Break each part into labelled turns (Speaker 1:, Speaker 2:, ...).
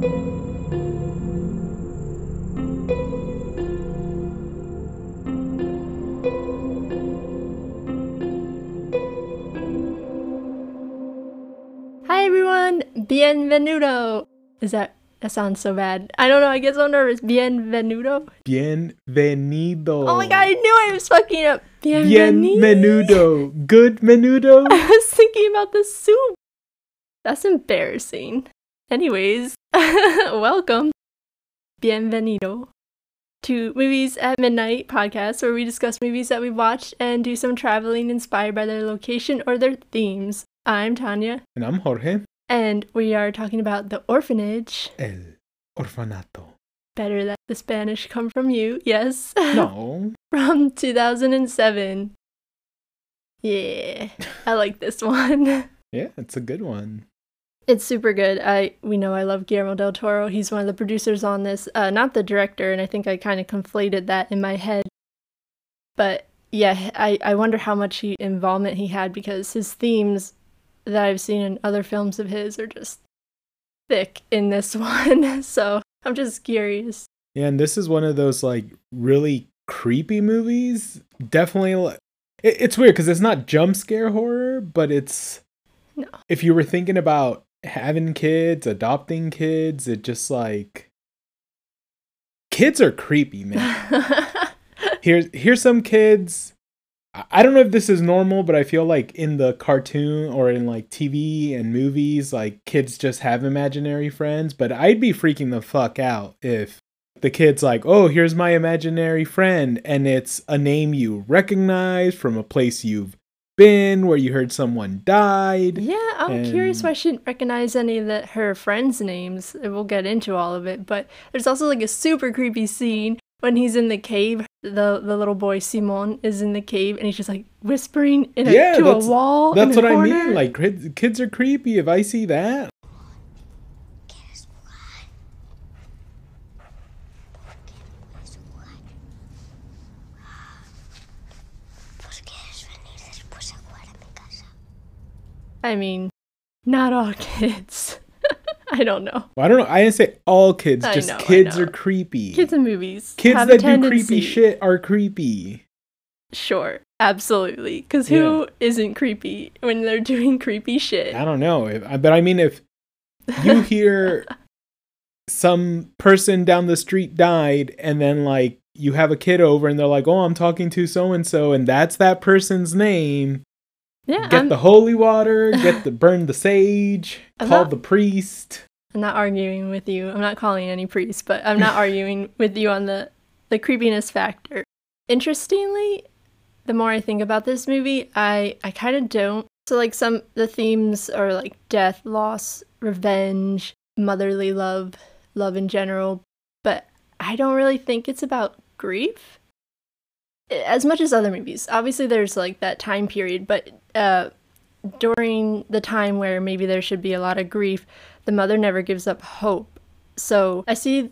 Speaker 1: Hi everyone, bienvenido. Is that that sounds so bad? I don't know. I get so nervous. Bienvenido.
Speaker 2: Bienvenido.
Speaker 1: Oh my god, I knew I was fucking up. Bienvenido.
Speaker 2: Bienvenudo. Good menudo.
Speaker 1: I was thinking about the soup. That's embarrassing. Anyways, welcome. Bienvenido to Movies at Midnight podcast, where we discuss movies that we've watched and do some traveling inspired by their location or their themes. I'm Tonya,
Speaker 2: And I'm Jorge.
Speaker 1: and we are talking about The Orphanage.
Speaker 2: El orfanato.
Speaker 1: Better that the Spanish come from you, yes.
Speaker 2: No.
Speaker 1: from 2007. Yeah, I like this one.
Speaker 2: Yeah, it's a good one.
Speaker 1: It's super good. I we know I love Guillermo del Toro. He's one of the producers on this, uh, not the director, and I think I kind of conflated that in my head. But yeah, I I wonder how much he, involvement he had because his themes that I've seen in other films of his are just thick in this one. so I'm just curious.
Speaker 2: Yeah, and this is one of those like really creepy movies. Definitely, li- it, it's weird because it's not jump scare horror, but it's.
Speaker 1: No.
Speaker 2: If you were thinking about having kids, adopting kids, it just like. Kids are creepy, man. here's here's some kids I- I don't know if this is normal, but I feel like in the cartoon or in like TV and movies, like kids just have imaginary friends. But I'd be freaking the fuck out if the kid's like, oh, here's my imaginary friend, and it's a name you recognize from a place you've been where you heard someone died.
Speaker 1: Yeah, I'm curious why she didn't recognize any of the, her friends' names. We'll get into all of it, but there's also like a super creepy scene when he's in the cave. The the little boy Simon is in the cave, and he's just like whispering in a,
Speaker 2: Yeah,
Speaker 1: to a
Speaker 2: that's-
Speaker 1: wall.
Speaker 2: That's what I mean. Like kids are creepy. If I see that,
Speaker 1: I mean, not all kids. I don't know.
Speaker 2: well, I don't know. I didn't say all kids.
Speaker 1: I
Speaker 2: just
Speaker 1: know,
Speaker 2: kids are creepy.
Speaker 1: Kids in movies.
Speaker 2: Kids that do creepy shit are creepy.
Speaker 1: Sure, absolutely. Because who not creepy when they're doing creepy shit?
Speaker 2: I don't know, if, uh, but I mean, if you hear some person down the street died, and then like you have a kid over, and they're like, "Oh, I'm talking to so and so," and that's that person's name.
Speaker 1: Yeah,
Speaker 2: Get
Speaker 1: I'm,
Speaker 2: the holy water. Get the burn the sage.
Speaker 1: I'm
Speaker 2: Call
Speaker 1: not-
Speaker 2: the priest.
Speaker 1: I'm not arguing with you. I'm not calling any priest, but I'm not arguing with you on the the creepiness factor. Interestingly, the more I think about this movie, I I kind of don't. So like some the themes are like death, loss, revenge, motherly love, love in general, but I don't really think it's about grief as much as other movies. Obviously there's like that time period, but uh during the time where maybe there should be a lot of grief, the mother never gives up hope. So I see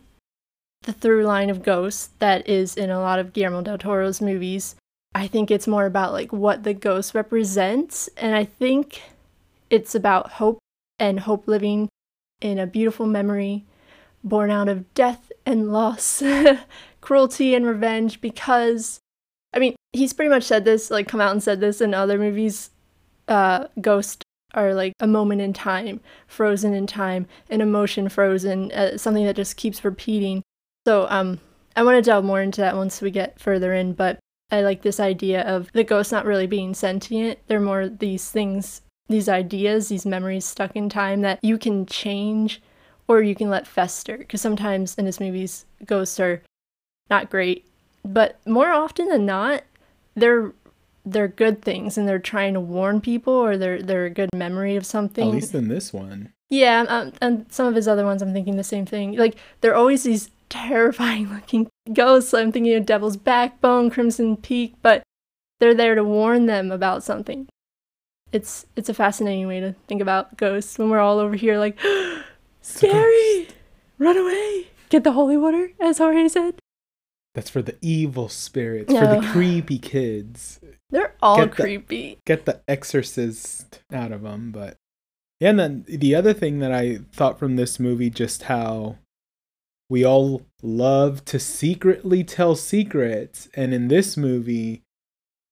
Speaker 1: the through line of ghosts that is in a lot of Guillermo del Toro's movies. I think it's more about like what the ghost represents, and I think it's about hope and hope living in a beautiful memory born out of death and loss, cruelty and revenge. Because, he's pretty much said this, like, come out and said this in other movies. Uh, are like a moment in time, frozen in time, an emotion frozen, uh, something that just keeps repeating. So um, I want to delve more into that once we get further in, but I like this idea of the ghosts not really being sentient. They're more these things, these ideas, these memories stuck in time that you can change or you can let fester. Because sometimes in his movies, ghosts are not great, but more often than not, they're they're good things and they're trying to warn people or they're they're a good memory of something.
Speaker 2: At least in this one.
Speaker 1: Yeah, um, and some of his other ones, I'm thinking the same thing. Like they're always these terrifying looking ghosts. I'm thinking of Devil's Backbone, Crimson Peak, but they're there to warn them about something. It's it's a fascinating way to think about ghosts when we're all over here like scary, run away, get the holy water, as Jorge said.
Speaker 2: That's for the evil spirits, for the creepy kids.
Speaker 1: They're all
Speaker 2: Get the-
Speaker 1: creepy.
Speaker 2: Get the exorcist out of them, but Yeah, and then the other thing that I thought from this movie, just how we all love to secretly tell secrets, and in this movie,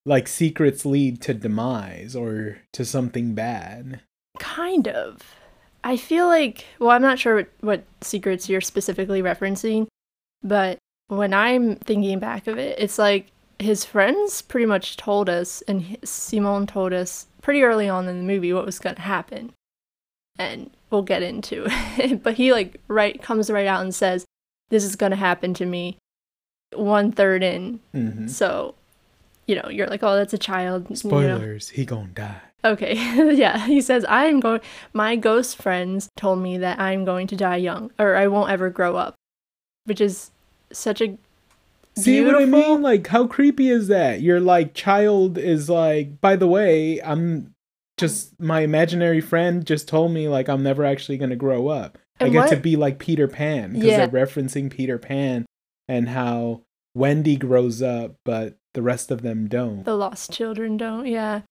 Speaker 2: like secrets lead to demise or to something bad.
Speaker 1: Kind of. I feel like, well, I'm not sure what, what secrets you're specifically referencing, but when I'm thinking back of it, it's like his friends pretty much told us, and Simon told us pretty early on in the movie what was going to happen. And we'll get into it. but he, like, right comes right out and says, This is going to happen to me one third in.
Speaker 2: Mm-hmm.
Speaker 1: So, you know, you're like, Oh, that's a child. you know.
Speaker 2: Spoilers, he gonna die.
Speaker 1: Okay, yeah. He says, I'm going, my ghost friends told me that I'm going to die young, or I won't ever grow up, which is such a
Speaker 2: See what I mean? Like, how creepy is that? Your like child is like, by the way, I'm just my imaginary friend just told me like I'm never actually gonna grow up. I
Speaker 1: And
Speaker 2: get to be like Peter Pan because
Speaker 1: Yeah.
Speaker 2: they're referencing Peter Pan and how Wendy grows up, but the rest of them don't.
Speaker 1: The lost children don't, yeah.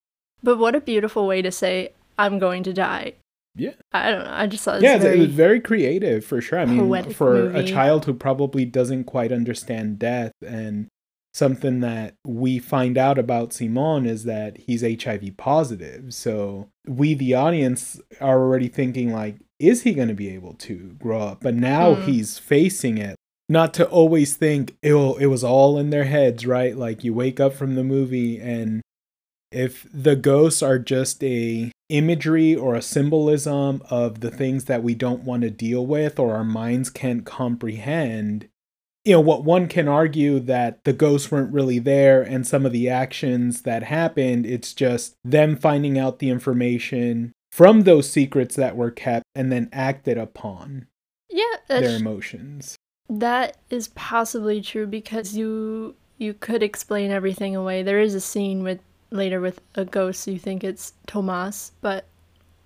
Speaker 1: But what a beautiful way to say, I'm going to die.
Speaker 2: Yeah.
Speaker 1: I don't know. I just thought it was
Speaker 2: yeah,
Speaker 1: very.
Speaker 2: it was very creative for sure. I mean, for a child who probably doesn't quite understand death and something that we find out about Simon is that he's HIV positive. So we, the audience, are already thinking like, is he going to be able to grow up? But now
Speaker 1: Mm.
Speaker 2: he's facing it. Not to always think it was all in their heads, right? Like you wake up from the movie and if the ghosts are just a imagery or a symbolism of the things that we don't want to deal with or our minds can't comprehend you know what one can argue that the ghosts weren't really there and some of the actions that happened it's just them finding out the information from those secrets that were kept and then acted upon
Speaker 1: yeah,
Speaker 2: their emotions
Speaker 1: that is possibly true because you you could explain everything away. There is a scene with later with a ghost. You think it's Tomas, but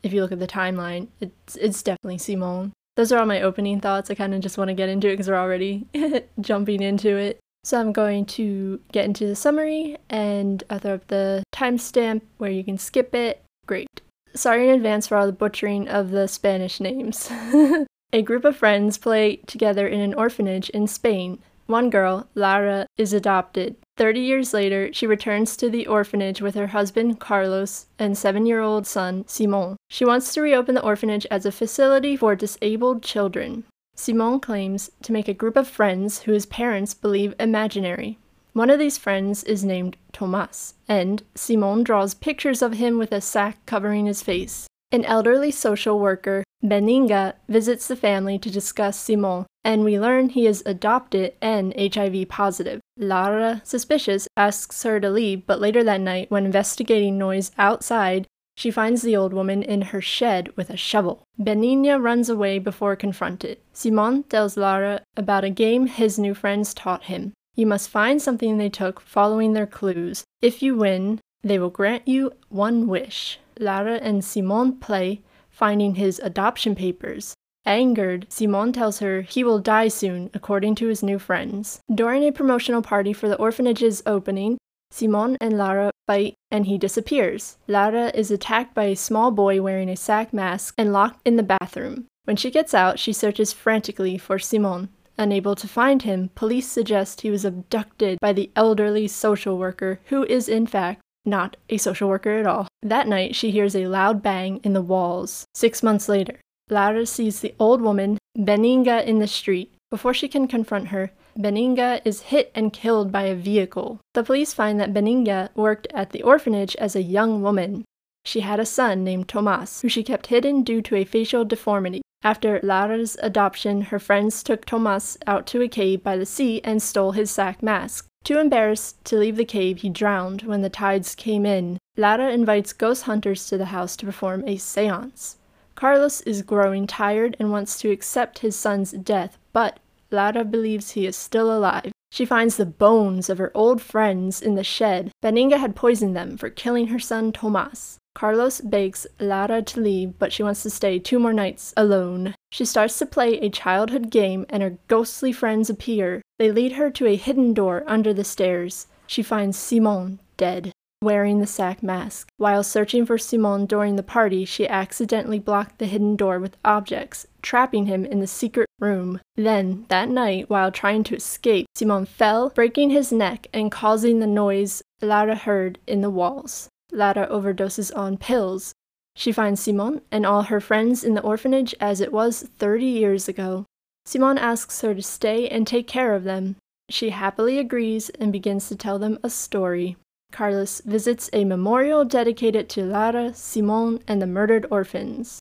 Speaker 1: if you look at the timeline, it's it's definitely Simon. Those are all my opening thoughts. I kind of just want to get into it because we're already jumping into it. So I'm going to get into the summary and I'll throw up the timestamp where you can skip it. Great. Sorry in advance for all the butchering of the Spanish names. a group of friends play together in an orphanage in Spain. One girl, Lara, is adopted. Thirty years later, she returns to the orphanage with her husband, Carlos, and seven year old son, Simon. She wants to reopen the orphanage as a facility for disabled children. Simon claims to make a group of friends who his parents believe imaginary. One of these friends is named Tomas, and Simon draws pictures of him with a sack covering his face. An elderly social worker, Beninga, visits the family to discuss Simon, and we learn he is adopted and HIV positive. Lara, suspicious, asks her to leave, but later that night, when investigating noise outside, she finds the old woman in her shed with a shovel. Benigna runs away before confronted. Simon tells Lara about a game his new friends taught him. You must find something they took following their clues. If you win, they will grant you one wish. Lara and Simon play, finding his adoption papers. Angered, Simon tells her he will die soon, according to his new friends. During a promotional party for the orphanage's opening, Simon and Lara fight and he disappears. Lara is attacked by a small boy wearing a sack mask and locked in the bathroom. When she gets out, she searches frantically for Simon. Unable to find him, police suggest he was abducted by the elderly social worker, who is in fact not a social worker at all. That night, she hears a loud bang in the walls. Six months later, Lara sees the old woman, Beninga, in the street. Before she can confront her, Beninga is hit and killed by a vehicle. The police find that Beninga worked at the orphanage as a young woman. She had a son named Tomas, who she kept hidden due to a facial deformity. After Lara's adoption, her friends took Tomas out to a cave by the sea and stole his sack mask. Too embarrassed to leave the cave, he drowned when the tides came in. Lara invites ghost hunters to the house to perform a seance. Carlos is growing tired and wants to accept his son's death, but Lara believes he is still alive. She finds the bones of her old friends in the shed. Beninga had poisoned them for killing her son Tomas. Carlos begs Lara to leave, but she wants to stay two more nights alone. She starts to play a childhood game, and her ghostly friends appear. They lead her to a hidden door under the stairs. She finds Simon dead. wearing the sack mask. While searching for Simon during the party, she accidentally blocked the hidden door with objects, trapping him in the secret room. Then, that night, while trying to escape, Simon fell, breaking his neck and causing the noise Lara heard in the walls. Lara overdoses on pills. She finds Simon and all her friends in the orphanage as it was 30 years ago. Simon asks her to stay and take care of them. She happily agrees and begins to tell them a story. Carlos visits a memorial dedicated to Lara, Simon, and the murdered orphans.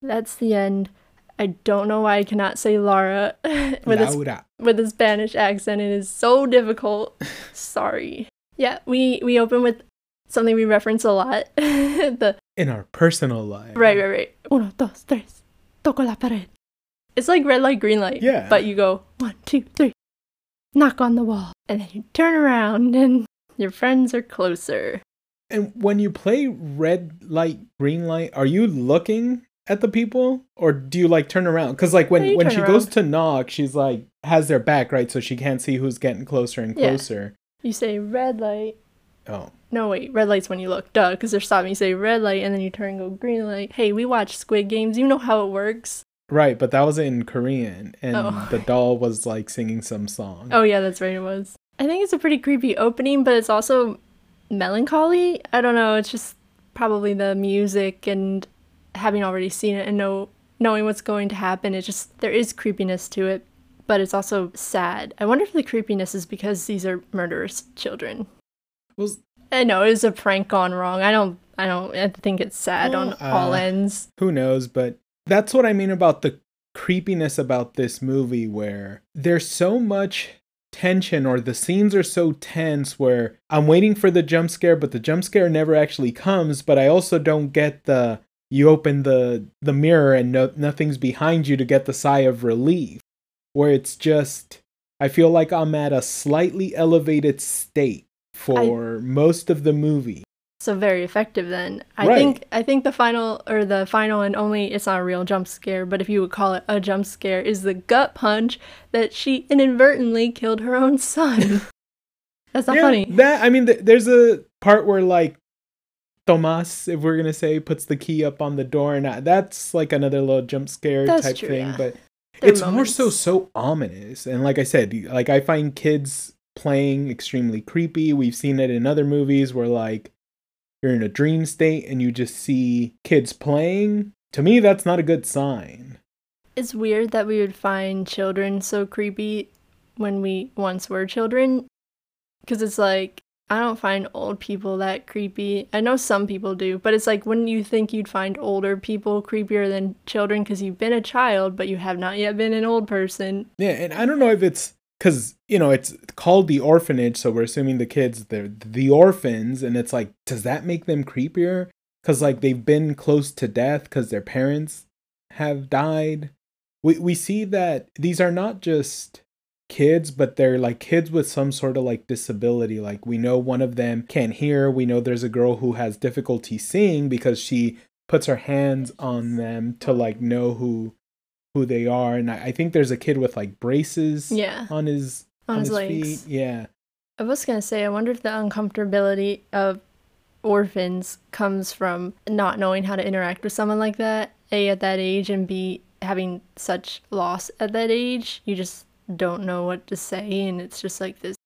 Speaker 1: That's the end. I don't know why I cannot say Lara with a, with a Spanish accent. It is so difficult. Sorry. Yeah, we we open with something we reference a lot. the
Speaker 2: In our personal life.
Speaker 1: right, right, right. Uno, dos, tres. Toco la pared. It's like red light, green light.
Speaker 2: Yeah.
Speaker 1: But you go one, two, three. Knock on the wall, and then you turn around, and your friends are closer.
Speaker 2: And when you play red light, green light, are you looking at the people or do you like turn around? Because like when
Speaker 1: Yeah,
Speaker 2: when
Speaker 1: turn
Speaker 2: she goes to knock, she's like has their back right, so she can't see who's getting closer and closer
Speaker 1: Yeah.
Speaker 2: closer.
Speaker 1: You say red light.
Speaker 2: Oh,
Speaker 1: No, wait, red light's when you look. Duh, because they're stopping. You say red light, and then you turn and go green light. Hey, we watch Squid Games. You know how it works.
Speaker 2: right, but that was in Korean, and
Speaker 1: Oh.
Speaker 2: the doll was like singing some song.
Speaker 1: Oh yeah, that's right. It was. I think it's a pretty creepy opening, but it's also melancholy. I don't know. It's just probably the music and having already seen it and know knowing what's going to happen. It just there is creepiness to it, but it's also sad. I wonder if the creepiness is because these are murderous children.
Speaker 2: Was
Speaker 1: I know it was a prank gone wrong. I don't. I don't. I think it's sad on
Speaker 2: Well,
Speaker 1: all
Speaker 2: uh,
Speaker 1: ends.
Speaker 2: who knows? But that's what I mean about the creepiness about this movie, where there's so much tension, or the scenes are so tense, where I'm waiting for the jump scare, but the jump scare never actually comes. But I also don't get the you open the the mirror and no, nothing's behind you to get the sigh of relief, where it's just I feel like I'm at a slightly elevated state for most of the movie.
Speaker 1: So very effective then. I
Speaker 2: Right.
Speaker 1: think I think the final or the final and only it's not a real jump scare, but if you would call it a jump scare is the gut punch that she inadvertently killed her own son. That's not
Speaker 2: Yeah,
Speaker 1: funny.
Speaker 2: That I mean, th- there's a part where like Tomas, if we're gonna say, puts the key up on the door, and I, that's like another little jump scare
Speaker 1: That's
Speaker 2: type
Speaker 1: true,
Speaker 2: thing.
Speaker 1: yeah.
Speaker 2: But it's more so so ominous, and like I said, like I find kids playing extremely creepy. We've seen it in other movies where like you're in a dream state and you just see kids playing. To me, that's not a good sign.
Speaker 1: It's weird that we would find children so creepy when we once were children because it's like I don't find old people that creepy. I know some people do, but it's like when you think you'd find older people creepier than children because you've been a child, but you have not yet been an old person.
Speaker 2: Yeah, and I don't know if it's because you know it's called the orphanage, so we're assuming the kids they're the orphans, and it's like, does that make them creepier? Because like they've been close to death because their parents have died. We we see that these are not just kids, but they're like kids with some sort of like disability. Like we know one of them can't hear. We know there's a girl who has difficulty seeing because she puts her hands on them to like know who who they are and I, I think there's a kid with like braces
Speaker 1: Yeah,
Speaker 2: on his
Speaker 1: on, his, legs.
Speaker 2: feet yeah
Speaker 1: I was gonna say, I wonder if the uncomfortability of orphans comes from not knowing how to interact with someone like that, A, at that age, and B, having such loss at that age. You just don't know what to say, and it's just like this,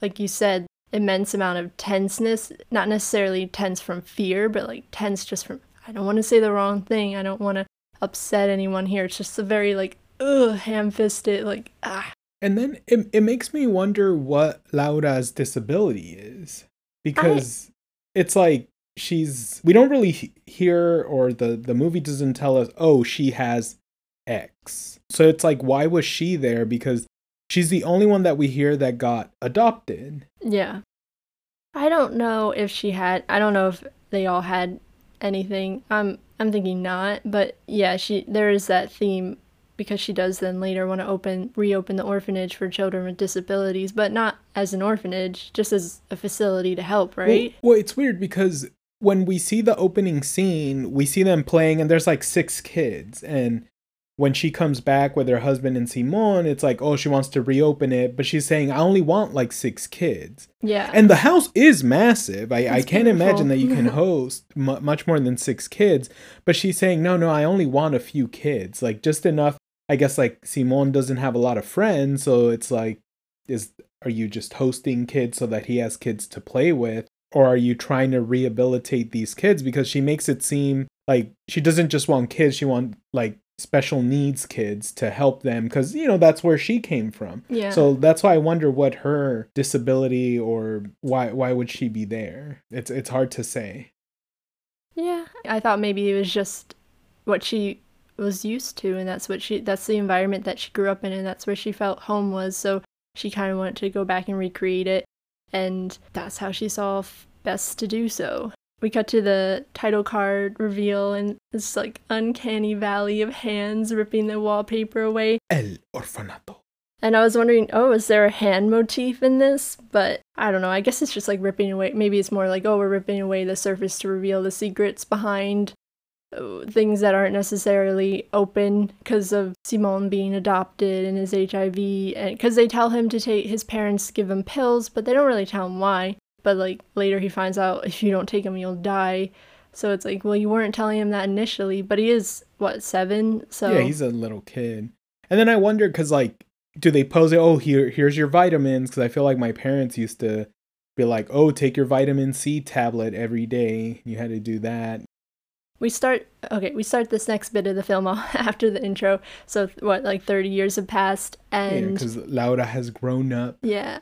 Speaker 1: like you said, immense amount of tenseness. Not necessarily tense from fear, but like tense just from, I don't want to say the wrong thing. I don't want to upset anyone here. It's just a very, like, ugh, ham fisted, like, ah.
Speaker 2: and then it, it makes me wonder what laura's disability is because it's like she's we don't really he- hear or the the movie doesn't tell us oh she has x so it's like why was she there because she's the only one that we hear that got adopted
Speaker 1: Yeah. I don't know if she had I don't know if they all had anything. I'm I'm thinking not, but yeah, she there is that theme because she does then later want to open reopen the orphanage for children with disabilities, but not as an orphanage, just as a facility to help, right?
Speaker 2: Well, well, it's weird because when we see the opening scene, we see them playing, and there's like six kids, and when she comes back with her husband and Simon, it's like, oh, she wants to reopen it, but she's saying, I only want like six kids.
Speaker 1: Yeah.
Speaker 2: And the house is massive. I, I can't imagine that you can host mu much more than six kids. But she's saying, no, no, I only want a few kids, like just enough. I guess like Simon doesn't have a lot of friends, so it's like, is are you just hosting kids so that he has kids to play with, or are you trying to rehabilitate these kids? Because she makes it seem like she doesn't just want kids; she want like special needs kids to help them because you know that's where she came from.
Speaker 1: yeah.
Speaker 2: So that's why I wonder what her disability or why why would she be there? It's it's hard to say.
Speaker 1: Yeah, I thought maybe it was just what she was used to, and that's what she that's the environment that she grew up in, and that's where she felt home was. So she kind of wanted to go back and recreate it, and that's how she saw f- best to do so. We cut to the title card reveal, and this like uncanny valley of hands ripping the wallpaper away.
Speaker 2: El orfanato.
Speaker 1: And I was wondering, oh, is there a hand motif in this? But I don't know. I guess it's just like ripping away. Maybe it's more like, oh, we're ripping away the surface to reveal the secrets behind uh, things that aren't necessarily open because of Simon being adopted and his HIV. And because they tell him to take his parents give him pills, but they don't really tell him why. But like later he finds out if you don't take him you'll die. So it's like, well, you weren't telling him that initially, but he is what seven. So
Speaker 2: Yeah, he's a little kid. And then I wonder because like, do they pose it? Oh, here here's your vitamins? Because I feel like my parents used to be like, oh, take your vitamin C tablet every day. You had to do that.
Speaker 1: we start okay we start this next bit of the film after the intro so what like 30 years have passed and
Speaker 2: because Laura has grown up.
Speaker 1: yeah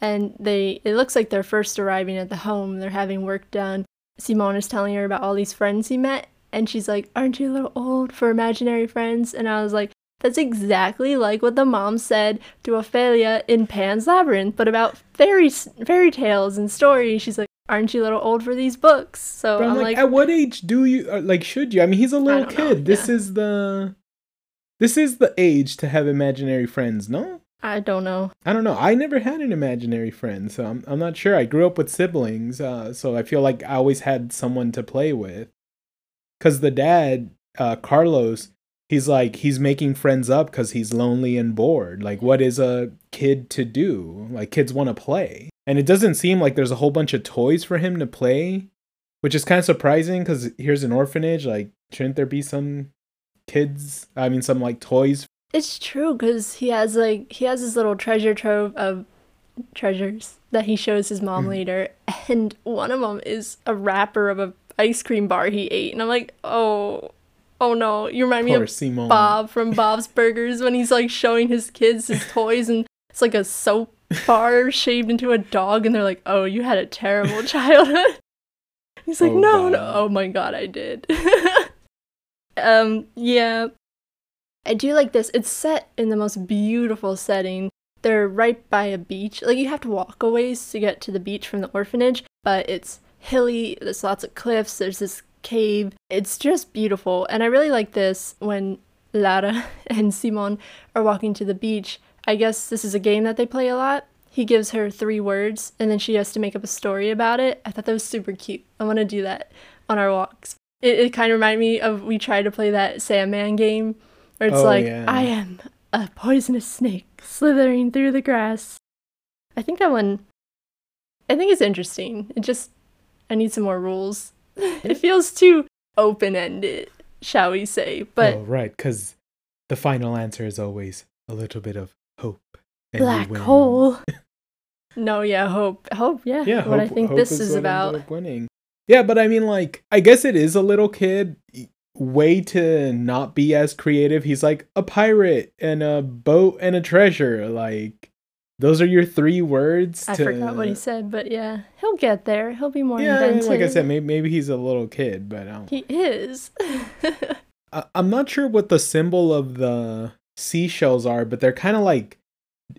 Speaker 1: and they it looks like they're first arriving at the home they're having work done simone is telling her about all these friends he met and she's like aren't you a little old for imaginary friends and i was like that's exactly like what the mom said to Ophelia in Pan's Labyrinth, but about fairy fairy tales and stories. She's like, "Aren't you a little old for these books?" So
Speaker 2: I'm,
Speaker 1: I'm
Speaker 2: like,
Speaker 1: like,
Speaker 2: at what age do you uh, like? Should you? I mean, he's a little
Speaker 1: don't know,
Speaker 2: kid. This
Speaker 1: yeah.
Speaker 2: is the, this is the age to have imaginary friends. No,
Speaker 1: I don't know.
Speaker 2: I don't know. I never had an imaginary friend, so I'm I'm not sure. I grew up with siblings, uh, so I feel like I always had someone to play with. Cause the dad, uh, Carlos, he's like he's making friends up because he's lonely and bored. Like, what is a kid to do? Like, kids want to play, and it doesn't seem like there's a whole bunch of toys for him to play, which is kind of surprising. Cause here's an orphanage. Like, shouldn't there be some kids? I mean, some like toys
Speaker 1: It's true because he has like he has his little treasure trove of treasures that he shows his mom
Speaker 2: Mhm.
Speaker 1: later, and one of them is a wrapper of a ice cream bar he ate, and I'm like, oh, oh no, you remind me of. Bob from Bob's Burgers when he's like showing his kids his toys, and it's like a soap bar shaved into a dog, and they're like, oh, you had a terrible childhood. He's like,
Speaker 2: Oh,
Speaker 1: no, no, oh my god, I did. um, yeah. I do like this. It's set in the most beautiful setting. They're right by a beach. Like you have to walk a ways to get to the beach from the orphanage, but it's hilly. There's lots of cliffs. There's this cave. It's just beautiful. And I really like this when Lara and Simon are walking to the beach. I guess this is a game that they play a lot. He gives her three words and then she has to make up a story about it. I thought that was super cute. I want to do that on our walks. It, it kind of reminded me of we tried to play that Sandman game where it's
Speaker 2: Oh,
Speaker 1: like,
Speaker 2: yeah.
Speaker 1: I am a poisonous snake slithering through the grass. I think that one, I think it's interesting. It just, I need some more rules. it feels too open ended, shall we say. But
Speaker 2: oh, right, because the final answer is always a little bit of hope.
Speaker 1: black hole. no, yeah, hope. Hope, yeah.
Speaker 2: Yeah,
Speaker 1: what I think
Speaker 2: hope
Speaker 1: this is,
Speaker 2: what
Speaker 1: about.
Speaker 2: winning. Yeah, but I mean, like, I guess it is a little kid way to not be as creative. He's like a pirate and a boat and a treasure. Like, those are your three words.
Speaker 1: I
Speaker 2: to...
Speaker 1: forgot what he said, but yeah, he'll get there. He'll be more
Speaker 2: Yeah,
Speaker 1: inventive.
Speaker 2: like I said, maybe, maybe he's a little kid, but I don't.
Speaker 1: he is.
Speaker 2: I- I'm not sure what the symbol of the seashells are, but they're kind of like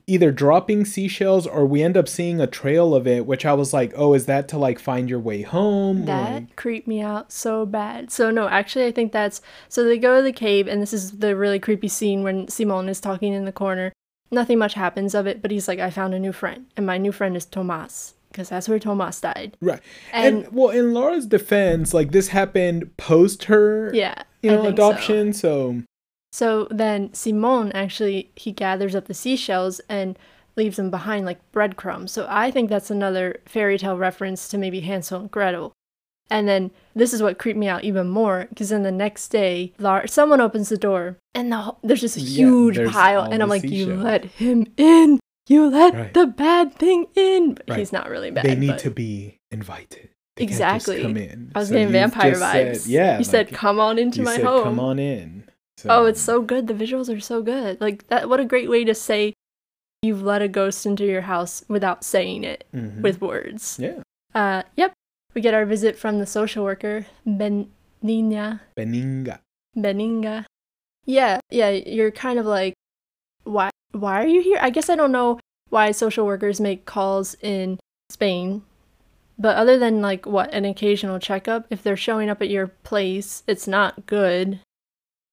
Speaker 2: either dropping seashells or we end up seeing a trail of it, which I was like, oh, is that to like find your way home?
Speaker 1: That
Speaker 2: Like-
Speaker 1: creeped me out so bad. So no, actually I think that's so they go to the cave and this is the really creepy scene when Simon is talking in the corner. Nothing much happens of it, but he's like, I found a new friend, and my new friend is Tomas. Because that's where Tomas died.
Speaker 2: right. And,
Speaker 1: And,
Speaker 2: well, in Laura's defense, like this happened post her,
Speaker 1: yeah.
Speaker 2: you know,
Speaker 1: think so.
Speaker 2: adoption. So.
Speaker 1: So then Simon actually he gathers up the seashells and leaves them behind like breadcrumbs. So I think that's another fairy tale reference to maybe Hansel and Gretel. And then this is what creeped me out even more because then the next day, Lar- someone opens the door and the, there's just a huge
Speaker 2: there's
Speaker 1: pile, and I'm like, "You let him in! You let
Speaker 2: Right.
Speaker 1: the bad thing in!" But
Speaker 2: Right.
Speaker 1: he's not really bad.
Speaker 2: they need
Speaker 1: but-
Speaker 2: to be invited. They
Speaker 1: Exactly.
Speaker 2: come in.
Speaker 1: I was
Speaker 2: So
Speaker 1: getting vampire vibes.
Speaker 2: said- yeah.
Speaker 1: you said, "Come on into my
Speaker 2: said,
Speaker 1: home."
Speaker 2: Come on in.
Speaker 1: Oh, it's so good. The visuals are so good. Like that. What a great way to say you've let a ghost into your house without saying it
Speaker 2: Mhm.
Speaker 1: with words.
Speaker 2: yeah.
Speaker 1: Uh, yep. We get our visit from the social worker, Benina.
Speaker 2: Beninga.
Speaker 1: Beninga. Yeah, yeah, you're kind of like, why why are you here? I guess I don't know why social workers make calls in Spain. But other than like what, an occasional checkup, if they're showing up at your place, it's not good.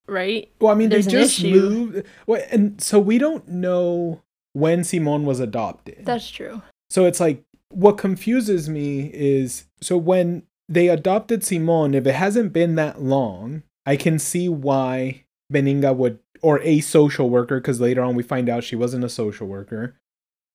Speaker 1: Right?
Speaker 2: Well, I mean,
Speaker 1: There's
Speaker 2: they just
Speaker 1: issue.
Speaker 2: moved. Well, and so we don't know when Simone was adopted.
Speaker 1: That's true.
Speaker 2: So it's like what confuses me is so when they adopted Simone, if it hasn't been that long, I can see why Beninga would or a social worker, because later on we find out she wasn't a social worker,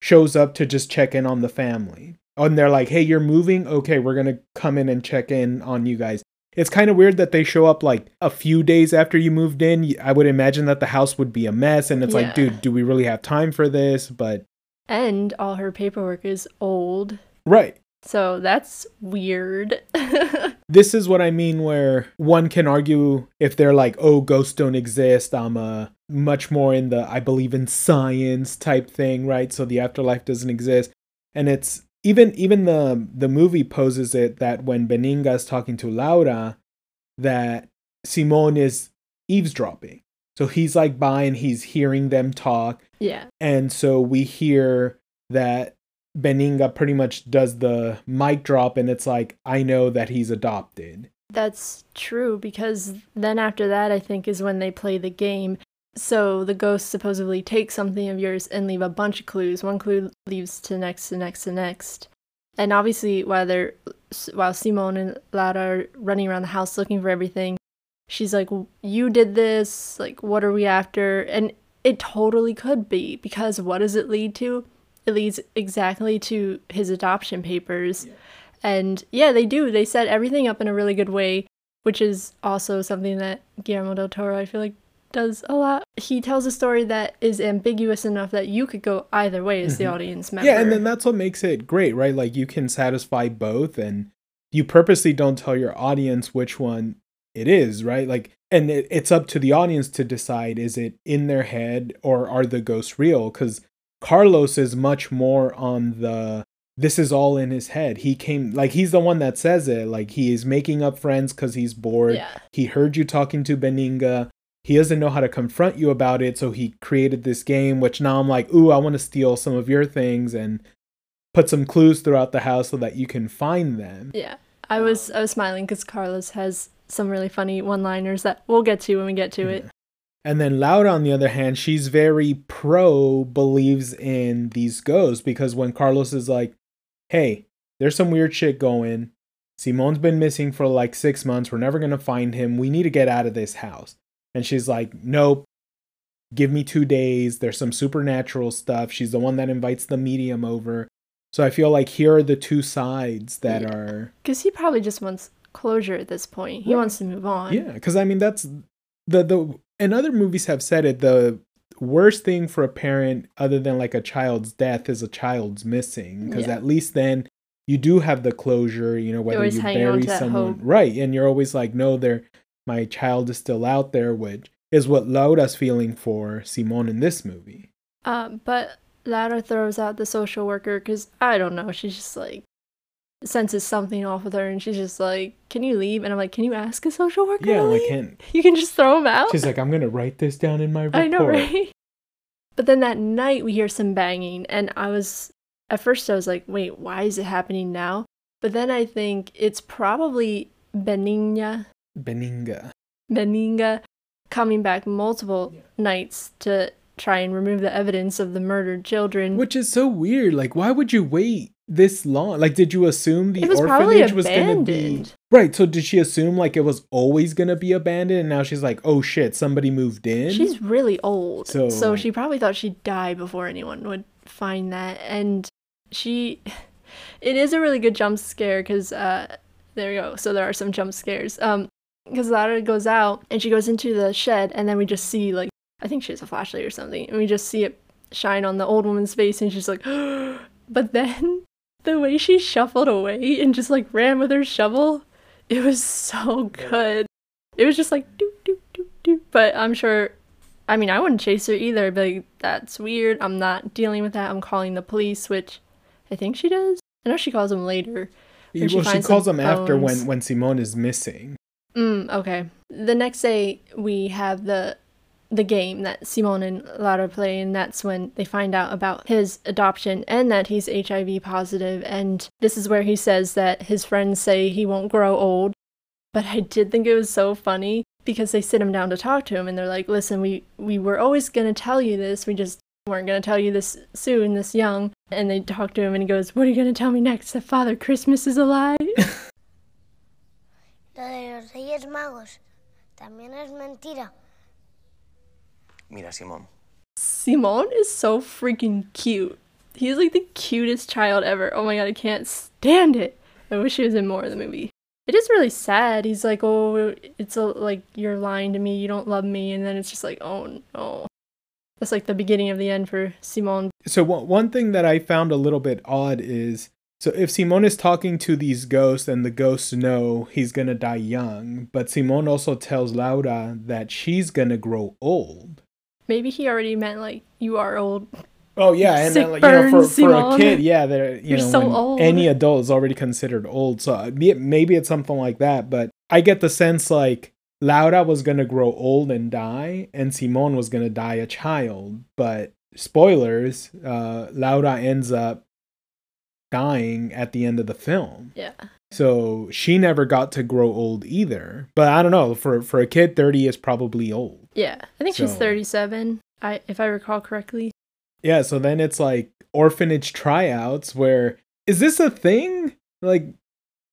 Speaker 2: shows up to just check in on the family. And they're like, hey, you're moving? Okay, we're gonna come in and check in on you guys. It's kind of weird that they show up like a few days after you moved in. I would imagine that the house would be a mess, and it's
Speaker 1: Yeah.
Speaker 2: like, dude, do we really have time for this? But
Speaker 1: And all her paperwork is old.
Speaker 2: right,
Speaker 1: So that's weird.
Speaker 2: this is what I mean where one can argue if they're like, oh, ghosts don't exist. I'm uh, much more in the I believe in science type thing, right? So the afterlife doesn't exist. And it's even even the the movie poses it that when Beninga is talking to Laura, that Simone is eavesdropping. So he's like by and he's hearing them talk.
Speaker 1: yeah.
Speaker 2: And so we hear that Beninga pretty much does the mic drop, and it's like, I know that he's adopted.
Speaker 1: That's true because then after that, I think, is when they play the game. So the ghosts supposedly take something of yours and leave a bunch of clues. One clue leaves to next to next to next. And obviously, while they're while Simone and Lara are running around the house looking for everything, she's like, "You did this. Like, what are we after?" And it totally could be because what does it lead to? It leads exactly to his adoption papers. And yeah, they do. They set everything up in a really good way, which is also something that Guillermo del Toro, I feel like, does a lot. He tells a story that is ambiguous enough that you could go either way as the
Speaker 2: Mhm.
Speaker 1: audience member.
Speaker 2: Yeah, and then that's what makes it great, right? Like you can satisfy both, and you purposely don't tell your audience which one it is, right? Like, and it, it's up to the audience to decide is it in their head or are the ghosts real? Because Carlos is much more on the this is all in his head. He came like he's the one that says it. Like he is making up friends because he's bored.
Speaker 1: yeah,
Speaker 2: He heard you talking to Beninga. He doesn't know how to confront you about it, so he created this game, which now I'm like, ooh, I want to steal some of your things and put some clues throughout the house so that you can find them.
Speaker 1: yeah. I was I was smiling because Carlos has some really funny one-liners that we'll get to when we get to it.
Speaker 2: And then Laura, on the other hand, she's very pro believes in these ghosts because when Carlos is like, hey, there's some weird shit going. Simone's been missing for like six months. We're never going to find him. We need to get out of this house. And she's like, nope. Give me two days. There's some supernatural stuff. She's the one that invites the medium over. So I feel like here are the two sides that
Speaker 1: Yeah.
Speaker 2: are
Speaker 1: Because he probably just wants closure at this point. He
Speaker 2: Right.
Speaker 1: wants to move on.
Speaker 2: Yeah, because I mean that's the the and other movies have said it. The worst thing for a parent, other than like a child's death, is a child's missing. Because
Speaker 1: Yeah.
Speaker 2: at least then you do have the closure. You know whether you bury someone,
Speaker 1: hope.
Speaker 2: right? And you're always like, no, there, my child is still out there, which is what Laura's feeling for Simone in this movie.
Speaker 1: Uh, but Lara throws out the social worker because I don't know. She's just like senses something off with her, and she's just like, "Can you leave?" And I'm like, "Can you ask a social worker?"
Speaker 2: Yeah,
Speaker 1: to
Speaker 2: like
Speaker 1: leave?
Speaker 2: can
Speaker 1: you can just throw him out.
Speaker 2: she's like, I'm gonna write this down in my report.
Speaker 1: I know, right? But then that night we hear some banging, and I was at first I was like, "Wait, why is it happening now?" But then I think it's probably Benigna,
Speaker 2: Beninga.
Speaker 1: Beninga coming back multiple nights to try and remove the evidence of the murdered children.
Speaker 2: Which is so weird. Like, why would you wait this long? Like, did you assume the
Speaker 1: was
Speaker 2: orphanage was going to be?
Speaker 1: abandoned.
Speaker 2: Right. So did she assume like it was always gonna be abandoned, and now she's like, oh shit, somebody moved in.
Speaker 1: She's really old.
Speaker 2: So-
Speaker 1: So, she probably thought she'd die before anyone would find that. And she. It is a really good jump scare because, uh, there we go. So there are some jump scares. Um, because Lara goes out and she goes into the shed, and then we just see, like, I think she has a flashlight or something, and we just see it shine on the old woman's face, and she's like, but then the way she shuffled away and just like ran with her shovel, it was so good. It was just like doop doop doop doop. But I'm sure I mean I wouldn't chase her either. I'd like, that's weird. I'm not dealing with that. I'm calling the police, which I think she does. I know she calls them later. she
Speaker 2: well, she
Speaker 1: finds
Speaker 2: calls them after when when Simone is missing.
Speaker 1: Mm, okay. The next day we have the the game that Simon and Lara play, and that's when they find out about his adoption and that he's HIV positive. And this is where he says that his friends say he won't grow old. But I did think it was so funny because they sit him down to talk to him, and they're like, "Listen, we we were always gonna tell you this. We just weren't gonna tell you this soon, this young." And they talk to him, and he goes, "What are you gonna tell me next? That Father Christmas is alive?"
Speaker 3: Lo de los Reyes Magos también es mentira.
Speaker 4: Mira, Simón,
Speaker 1: Simone is so freaking cute. He's like the cutest child ever. Oh my god, I can't stand it. I wish he was in more of the movie. It is really sad. He's like, "Oh, it's a, like you're lying to me. You don't love me," and then it's just like, "Oh no." That's like the beginning of the end for Simon.
Speaker 2: So one one thing that I found a little bit odd is so if Simone is talking to these ghosts and the ghosts know he's gonna die young, but Simone also tells Laura that she's gonna grow old.
Speaker 1: Maybe he already meant like you are old.
Speaker 2: Oh yeah, and
Speaker 1: Sick
Speaker 2: then, like, you know, for, for a kid, yeah, they're you
Speaker 1: You're
Speaker 2: know
Speaker 1: so old.
Speaker 2: any adult is already considered old. So uh, maybe it's something like that. But I get the sense like Laura was gonna grow old and die, and Simone was gonna die a child. But spoilers, uh, Laura ends up dying at the end of the film.
Speaker 1: Yeah.
Speaker 2: So she never got to grow old either. But I don't know. For for a kid, thirty is probably old.
Speaker 1: Yeah. I think she's 37. I if I recall correctly.
Speaker 2: Yeah, so then it's like orphanage tryouts where is this a thing? Like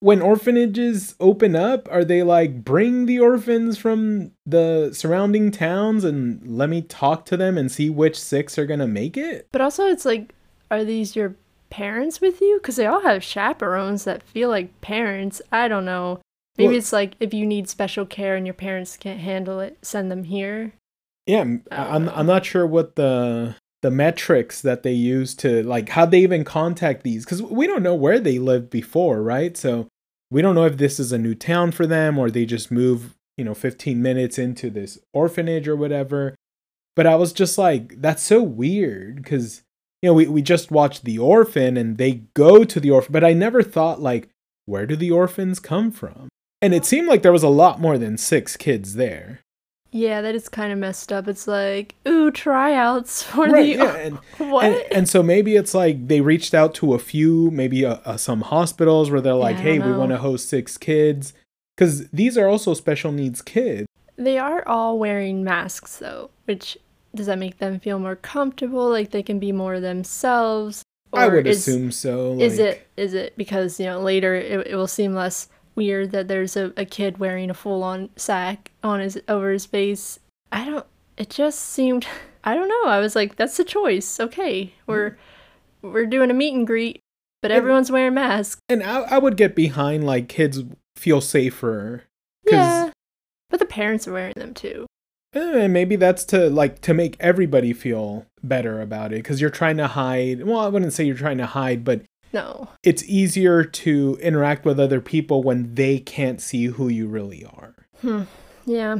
Speaker 2: when orphanages open up, are they like bring the orphans from the surrounding towns and let me talk to them and see which six are going to make it?
Speaker 1: But also, it's like, are these your parents with you? Because they all have chaperones that feel like parents. I don't know. Maybe
Speaker 2: Well-
Speaker 1: it's like if you need special care and your parents can't handle it, send them here.
Speaker 2: Yeah, m-
Speaker 1: I don't
Speaker 2: I'm
Speaker 1: know.
Speaker 2: I'm not sure what the the metrics that they use to like how they even contact these cuz we don't know where they lived before, right? So we don't know if this is a new town for them or they just move, you know, 15 minutes into this orphanage or whatever. But I was just like that's so weird cuz you know, we we just watched The Orphan and they go to the orphan, but I never thought like where do the orphans come from? And it seemed like there was a lot more than 6 kids there.
Speaker 1: Yeah, that is kind of messed up. It's like, ooh, tryouts for
Speaker 2: Right,
Speaker 1: the.
Speaker 2: yeah, and
Speaker 1: what?
Speaker 2: And, and so maybe it's like they reached out to a few, maybe uh uh some hospitals where they're like,
Speaker 1: Yeah,
Speaker 2: hey, we want to host six kids. Because these are also special needs kids.
Speaker 1: they are all wearing masks, though, which does that make them feel more comfortable? Like they can be more themselves?
Speaker 2: I would
Speaker 1: is-
Speaker 2: assume so.
Speaker 1: Is it is it because you know later it, it will seem less weird that there's a, a kid wearing a full on sack on his over his face? I don't. It just seemed. I don't know. I was like, that's a choice. Okay, we're we're doing a meet and greet, but
Speaker 2: And-
Speaker 1: everyone's wearing masks.
Speaker 2: And I, I would get behind like kids feel safer.
Speaker 1: Yeah, but the parents are wearing them too.
Speaker 2: Eh, maybe that's to like to make everybody feel better about it because you're trying to hide. Well, I wouldn't say you're trying to hide, but
Speaker 1: No.
Speaker 2: it's easier to interact with other people when they can't see who you really are.
Speaker 1: Hmm. Yeah.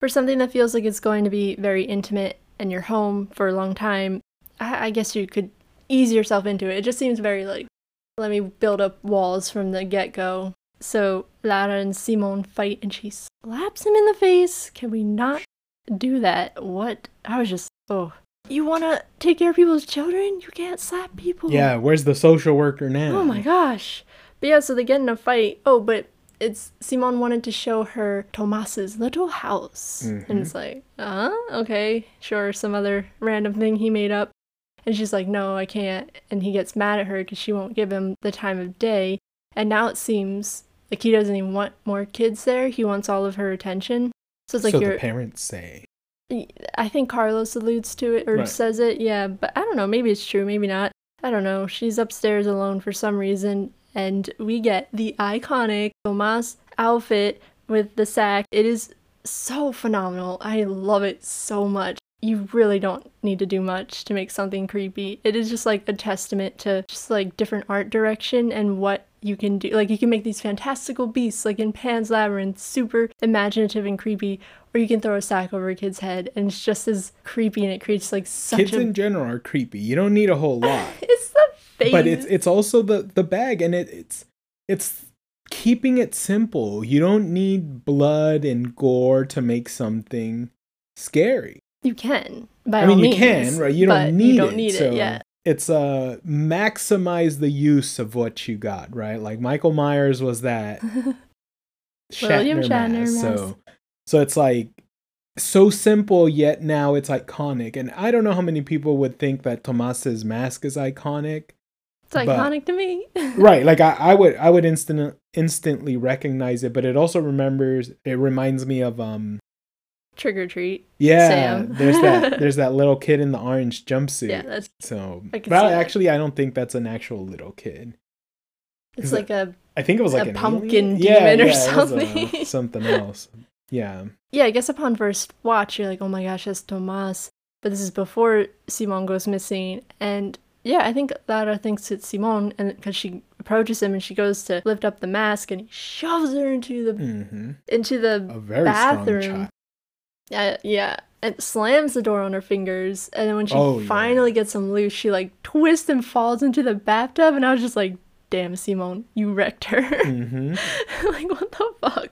Speaker 1: For something that feels like it's going to be very intimate and you're home for a long time, I, I guess you could ease yourself into it. It just seems very like, let me build up walls from the get go. So Lara and Simone fight and she slaps him in the face. Can we not do that? What? I was just, oh. You want to take care of people's children? You can't slap people.
Speaker 2: Yeah, where's the social worker now?
Speaker 1: Oh my gosh. But yeah, so they get in a fight. Oh, but it's Simon wanted to show her Tomas's little house. And it's like, uh, huh, okay, sure, some other random thing he made up. And she's like, no, I can't. And he gets mad at her because she won't give him the time of day. And now it seems Like he doesn't even want more kids there. He wants all of her attention. So it's like
Speaker 2: so
Speaker 1: you're
Speaker 2: the parents say.
Speaker 1: I think Carlos alludes to it or
Speaker 2: Right.
Speaker 1: says it, yeah, but I don't know. Maybe it's true, maybe not. I don't know. She's upstairs alone for some reason, and we get the iconic Tomas outfit with the sack. It is so phenomenal. I love it so much. You really don't need to do much to make something creepy. It is just like a testament to just like different art direction and what you can do. Like you can make these fantastical beasts, like in Pan's Labyrinth, super imaginative and creepy, or you can throw a sack over a kid's head and it's just as creepy and it creates like such
Speaker 2: Kids
Speaker 1: a
Speaker 2: in general are creepy. You don't need a whole lot.
Speaker 1: it's the face.
Speaker 2: but it's it's also the the bag and it, it's it's keeping it simple. You don't need blood and gore to make something scary.
Speaker 1: you can. By
Speaker 2: I mean, you
Speaker 1: means,
Speaker 2: can, right? You don't need
Speaker 1: you don't
Speaker 2: it.
Speaker 1: need
Speaker 2: so
Speaker 1: it. Yeah.
Speaker 2: It's uh maximize the use of what you got, right? Like Michael Myers was that
Speaker 1: William
Speaker 2: Shatner,
Speaker 1: Shatner
Speaker 2: mask.
Speaker 1: mask.
Speaker 2: So so it's like so simple yet now it's iconic. And I don't know how many people would think that Tomas's mask is iconic.
Speaker 1: It's
Speaker 2: but-
Speaker 1: iconic to me.
Speaker 2: right like I, I would i would instant instantly recognize it but it also remembers it reminds me of um
Speaker 1: Trick or treat.
Speaker 2: yeah
Speaker 1: Sam.
Speaker 2: there's that there's that little kid in the orange jumpsuit
Speaker 1: Yeah, that's
Speaker 2: so
Speaker 1: I
Speaker 2: but
Speaker 1: see that.
Speaker 2: actually i don't think that's an actual little kid
Speaker 1: it's like a
Speaker 2: i think it was like
Speaker 1: A pumpkin
Speaker 2: alien? yeah,
Speaker 1: demon or
Speaker 2: yeah, it was, uh,
Speaker 1: something.
Speaker 2: something else yeah
Speaker 1: yeah. I guess upon first watch, you're like, oh my gosh, that's Tomas. But this is before Simon goes missing, and yeah, I think Lara thinks it's Simon, and because she approaches him and she goes to lift up the mask, and he shoves her into the
Speaker 2: hmm
Speaker 1: into the
Speaker 2: a very
Speaker 1: bathroom.
Speaker 2: Child
Speaker 1: Yeah, yeah. And slams the door on her fingers. And then when she
Speaker 2: Oh, yeah.
Speaker 1: finally gets them loose, she like twists and falls into the bathtub. And I was just like, damn, Simone, you wrecked her.
Speaker 2: hmm
Speaker 1: like, what the fuck?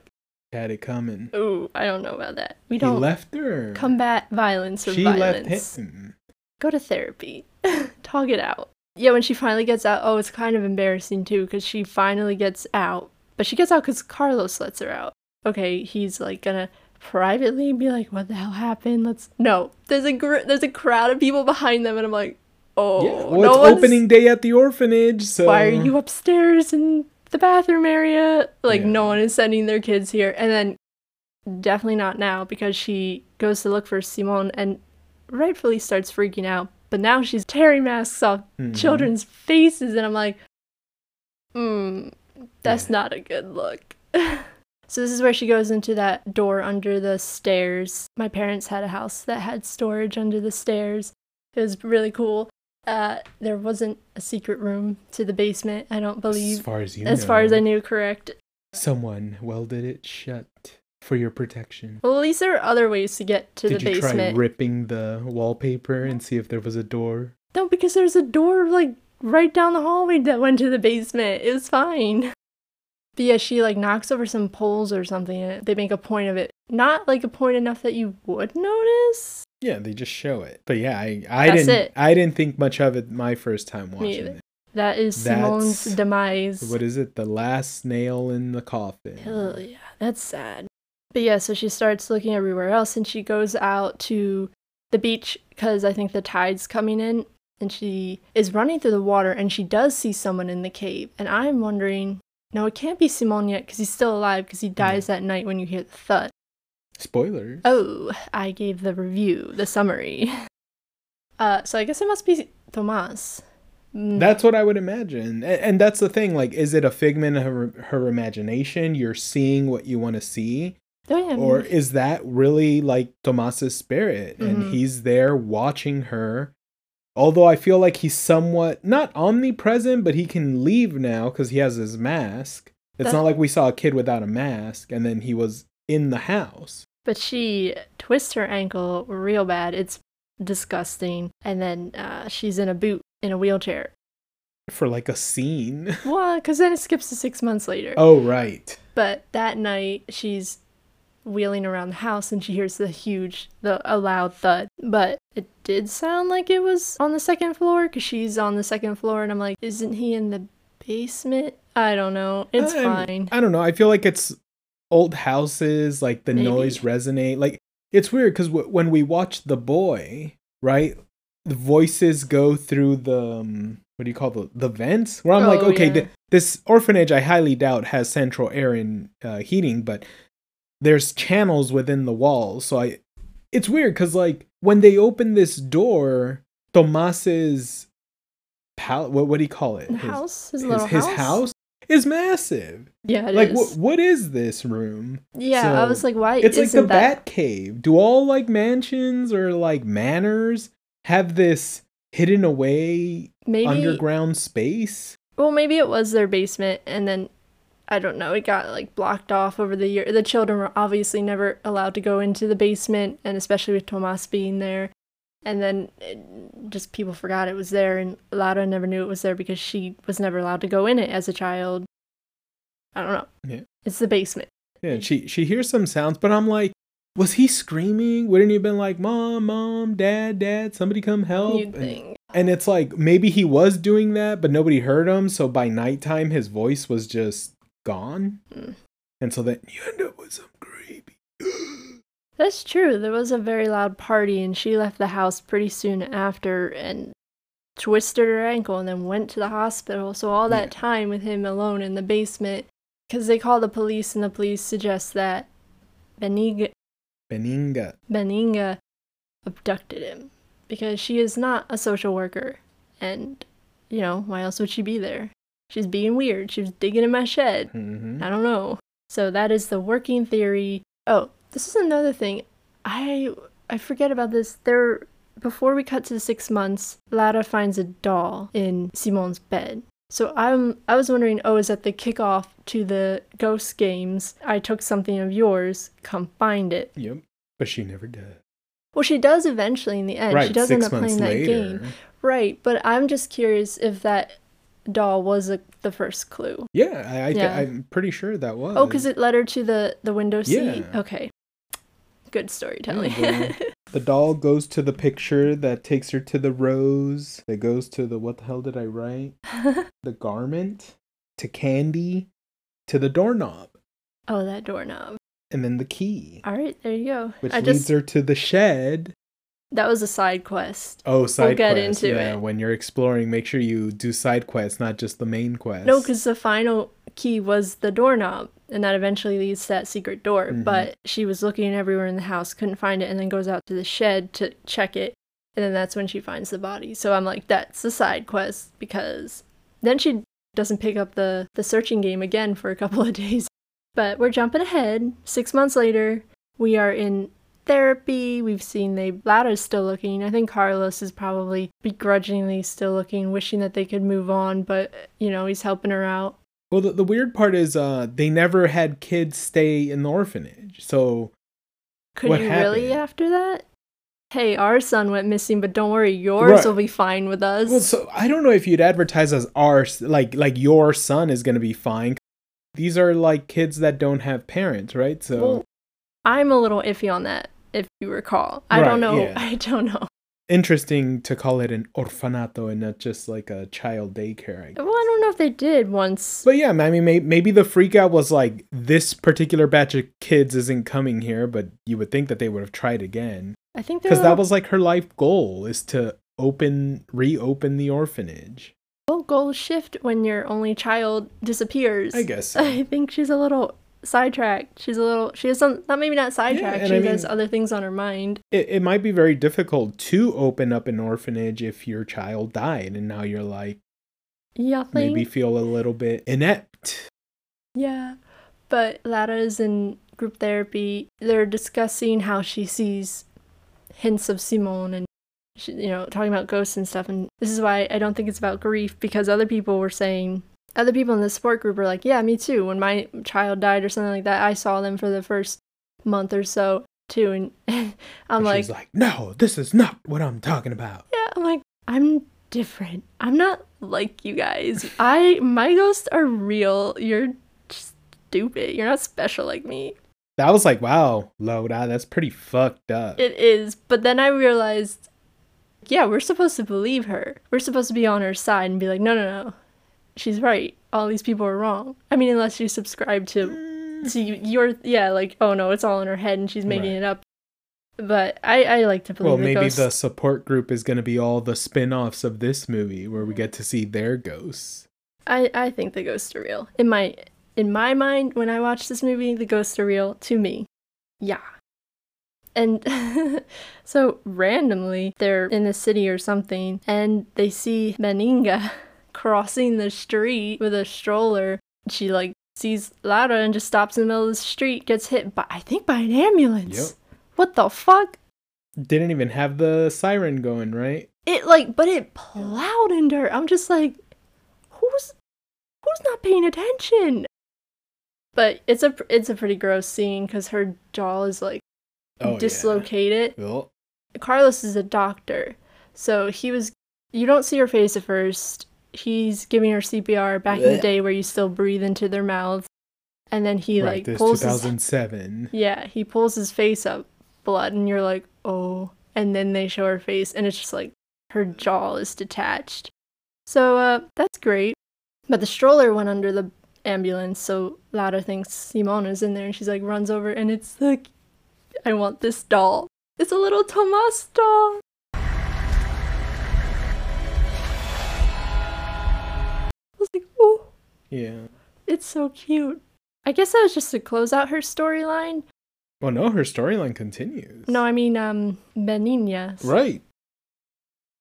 Speaker 2: had it coming
Speaker 1: Ooh, I don't know about that. We don't he
Speaker 2: left her
Speaker 1: combat violence or
Speaker 2: she
Speaker 1: violence.
Speaker 2: left him
Speaker 1: Go to therapy. Talk it out. Yeah, when she finally gets out, oh, it's kind of embarrassing too, because she finally gets out. But she gets out because Carlos lets her out. Okay, he's like gonna privately be like, "What the hell happened?" Let's no. There's a gr- there's a crowd of people behind them, and I'm like, "Oh,
Speaker 2: yeah well
Speaker 1: no
Speaker 2: it's
Speaker 1: one's-
Speaker 2: opening day at the orphanage so
Speaker 1: Why are you upstairs in the bathroom area? Like,
Speaker 2: Yeah.
Speaker 1: no one is sending their kids here." And then, definitely not now because she goes to look for Simone and rightfully starts freaking out. But now she's tearing masks off
Speaker 2: Mhm.
Speaker 1: children's faces, and I'm like, hmm, that's
Speaker 2: Yeah.
Speaker 1: not a good look. so this is where she goes into that door under the stairs. My parents had a house that had storage under the stairs. It was really cool. Uh, there wasn't a secret room to the basement. I don't believe.
Speaker 2: as far as you
Speaker 1: as far as. I knew, correct.
Speaker 2: Someone welded it shut for your protection.
Speaker 1: Well, at least there are other ways to get to
Speaker 2: Did
Speaker 1: the
Speaker 2: you try
Speaker 1: basement.
Speaker 2: ripping the wallpaper and see if there was a door?
Speaker 1: No, because there's a door like right down the hallway that went to the basement. It was fine. But yeah, she like knocks over some poles or something and they make a point of it. Not like a point enough that you would notice.
Speaker 2: Yeah, they just show it. But yeah, I I
Speaker 1: That's
Speaker 2: didn't
Speaker 1: it.
Speaker 2: I didn't think much of it my first time watching it.
Speaker 1: That is Simone's
Speaker 2: That's-
Speaker 1: demise.
Speaker 2: What is it? The last nail in the coffin.
Speaker 1: Oh yeah, that's sad. But yeah, so she starts looking everywhere else and she goes out to the beach because I think the tide's coming in and she is running through the water and she does see someone in the cave. And I'm wondering, no, it can't be Simone yet because he's still alive because he dies that night when you hear the thud.
Speaker 2: Spoilers.
Speaker 1: Oh, I gave the review, the summary. Uh, so I guess it must be Tomas. Mm,
Speaker 2: That's what I would imagine. A- And that's the thing. Like, is it a figment of her, her imagination? You're seeing what you want to see?
Speaker 1: oh, yeah,
Speaker 2: Or is that really like Tomas's spirit and
Speaker 1: Mhm.
Speaker 2: he's there watching her? Although I feel like he's somewhat not omnipresent, but he can leave now because he has his mask. It's
Speaker 1: That-
Speaker 2: not like we saw a kid without a mask and then he was in the house.
Speaker 1: But she twists her ankle real bad. It's disgusting. And then uh, she's in a boot in a wheelchair.
Speaker 2: For like a scene.
Speaker 1: Well, because then it skips to six months later.
Speaker 2: oh, right.
Speaker 1: But that night, she's wheeling around the house and she hears the huge, the a loud thud. But it did sound like it was on the second floor because she's on the second floor, and I'm like, isn't he in the basement? I don't know. It's
Speaker 2: I-
Speaker 1: fine.
Speaker 2: I don't know. I feel like it's old houses, like the
Speaker 1: Maybe.
Speaker 2: noise resonate. Like it's weird because w- when we watch The Boy, right, the voices go through the um, what do you call the the vents? Where I'm like,
Speaker 1: Oh,
Speaker 2: okay,
Speaker 1: yeah.
Speaker 2: th- this orphanage I highly doubt has central air and uh, heating, but there's channels within the walls. So I, it's weird because like when they open this door, Tomas's pal, what what do you call it? His-
Speaker 1: house, his,
Speaker 2: his,
Speaker 1: little
Speaker 2: his
Speaker 1: house.
Speaker 2: house is massive.
Speaker 1: Yeah, it
Speaker 2: like
Speaker 1: is.
Speaker 2: what what is this room?
Speaker 1: yeah, I was like, why
Speaker 2: It's like the
Speaker 1: that?
Speaker 2: Bat Cave. Do all like mansions or like manors have this hidden away
Speaker 1: Maybe
Speaker 2: underground space?
Speaker 1: Well, maybe it was their basement, and then I don't know. It got like blocked off over the year. The children were obviously never allowed to go into the basement, and especially with Tomas being there. And then it, just people forgot it was there, and Lara never knew it was there because she was never allowed to go in it as a child. I don't know.
Speaker 2: Yeah.
Speaker 1: It's the basement.
Speaker 2: Yeah, she she hears some sounds, but I'm like, was he screaming? Wouldn't he have been like, "Mom, mom, dad, dad, somebody come help"?
Speaker 1: You'd
Speaker 2: And-
Speaker 1: think.
Speaker 2: And it's like maybe he was doing that, but nobody heard him. So by nighttime, his voice was just gone.
Speaker 1: Mm.
Speaker 2: And so then you end up with some creepy.
Speaker 1: That's true. There was a very loud party, and she left the house pretty soon after and twisted her ankle and then went to the hospital. So, all that
Speaker 2: Yeah.
Speaker 1: time with him alone in the basement, because they call the police, and the police suggest that Beniga,
Speaker 2: Beninga.
Speaker 1: Beninga abducted him because she is not a social worker. And, you know, why else would she be there? She's being weird. She was digging in my shed.
Speaker 2: hmm
Speaker 1: I don't know. So that is the working theory. Oh, this is another thing. I I forget about this. There before we cut to the six months, Lara finds a doll in Simon's bed. So I'm I was wondering, oh, is that the kickoff to the ghost games? I took something of yours, come find it.
Speaker 2: Yep. But she never does.
Speaker 1: Well, she does eventually in the end.
Speaker 2: right.
Speaker 1: she does
Speaker 2: six
Speaker 1: end up playing that
Speaker 2: later.
Speaker 1: game. Right, but I'm just curious if that doll was a, the first clue.
Speaker 2: Yeah, I, I
Speaker 1: yeah.
Speaker 2: I'm pretty sure that was.
Speaker 1: Oh, because it led her to the the window seat.
Speaker 2: Yeah.
Speaker 1: Okay, good storytelling.
Speaker 2: Yeah, the doll goes to the picture that takes her to the rose. That goes to the what the hell did I write? the garment to candy to the doorknob
Speaker 1: oh, that doorknob.
Speaker 2: and then the key,
Speaker 1: All right, there you go.
Speaker 2: which
Speaker 1: I
Speaker 2: leads
Speaker 1: just
Speaker 2: her to the shed.
Speaker 1: That was a side quest.
Speaker 2: Oh, side
Speaker 1: get
Speaker 2: quest.
Speaker 1: into
Speaker 2: yeah,
Speaker 1: it.
Speaker 2: when you're exploring, make sure you do side quests, not just the main quest.
Speaker 1: No, because the final key was the doorknob, and that eventually leads to that secret door.
Speaker 2: Mhm.
Speaker 1: But she was looking everywhere in the house, couldn't find it, and then goes out to the shed to check it, and then that's when she finds the body. So I'm like, that's the side quest because then she doesn't pick up the the searching game again for a couple of days. But we're jumping ahead. Six months later, we are in therapy. We've seen they Lara's still looking. I think Carlos is probably begrudgingly still looking, wishing that they could move on, but you know, he's helping her out.
Speaker 2: Well, the, the weird part is, uh, they never had kids stay in the orphanage. So
Speaker 1: Could
Speaker 2: What
Speaker 1: you really after that? Hey, our son went missing, but don't worry, yours
Speaker 2: Right.
Speaker 1: will be fine with us.
Speaker 2: Well, so I don't know if you'd advertise as our like like your son is gonna be fine. These are like kids that don't have parents, right? So
Speaker 1: Well, I'm a little iffy on that, if you recall. I don't know.
Speaker 2: yeah.
Speaker 1: I don't know.
Speaker 2: interesting to call it an orfanato and not just like a child daycare. I guess.
Speaker 1: Well, I don't know if they did once.
Speaker 2: But yeah, I mean, maybe the freak out was like this particular batch of kids isn't coming here, but you would think that they would have tried again
Speaker 1: I think
Speaker 2: because that was like her life goal is to open, reopen the orphanage.
Speaker 1: well, goals shift when your only child disappears.
Speaker 2: I guess. so.
Speaker 1: I think she's a little sidetracked. She's a little. She has some. Not maybe not sidetracked.
Speaker 2: and
Speaker 1: she
Speaker 2: I
Speaker 1: has other things on her mind.
Speaker 2: it, it might be very difficult to open up an orphanage if your child died and now you're like
Speaker 1: Yeah,
Speaker 2: maybe feel a little bit inept
Speaker 1: Yeah, but Lara is in group therapy. They're discussing how she sees hints of Simone and, she, you know, talking about ghosts and stuff. And this is why I don't think it's about grief because other people were saying, other people in the support group were like, yeah, me too. When my child died or something like that, I saw them for the first month or so too. And I'm
Speaker 2: And
Speaker 1: like,
Speaker 2: she's like no this is not what i'm talking about
Speaker 1: yeah, I'm like, I'm different. I'm not like you guys. I my ghosts are real. You're stupid. You're not special like me.
Speaker 2: that was like wow Lara that's pretty fucked up
Speaker 1: It is, but then I realized, yeah, we're supposed to believe her. We're supposed to be on her side and be like, no, no, no, she's right. All these people are wrong. I mean, unless you subscribe to, mm. to your, yeah, like, oh no, it's all in her head and she's making
Speaker 2: Right.
Speaker 1: it up. But I, I like to believe
Speaker 2: Well, maybe
Speaker 1: ghost.
Speaker 2: the support group is going to be all the spin-offs of this movie where we get to see their ghosts.
Speaker 1: I, I think the ghosts are real. In my in my mind, when I watch this movie, the ghosts are real to me. Yeah. And so randomly, they're in the city or something, and they see Meninga crossing the street with a stroller. She like sees Laura and just stops in the middle of the street, gets hit by I think by an ambulance.
Speaker 2: Yep.
Speaker 1: What the fuck?
Speaker 2: Didn't even have the siren going, right?
Speaker 1: It like, but it plowed into her. I'm just like, who's who's not paying attention? But it's a it's a pretty gross scene because her jaw is like
Speaker 2: Oh, yeah.
Speaker 1: dislocated.
Speaker 2: Well,
Speaker 1: Carlos is a doctor, so he was. You don't see her face at first. He's giving her CPR back in the day where you still breathe into their mouths, and then he
Speaker 2: right,
Speaker 1: like
Speaker 2: this
Speaker 1: pulls his
Speaker 2: 2007.
Speaker 1: yeah he pulls his face up, blood, and you're like oh, and then they show her face, and it's just like her jaw is detached. So uh, that's great, but the stroller went under the ambulance, so Lara thinks Simona's in there, and she's like runs over, and it's like, I want this doll. It's a little Tomas doll.
Speaker 2: Yeah.
Speaker 1: it's so cute. I guess that was just to close out her storyline.
Speaker 2: Well, no, her storyline continues.
Speaker 1: No, I mean, um, Benigna's.
Speaker 2: Right.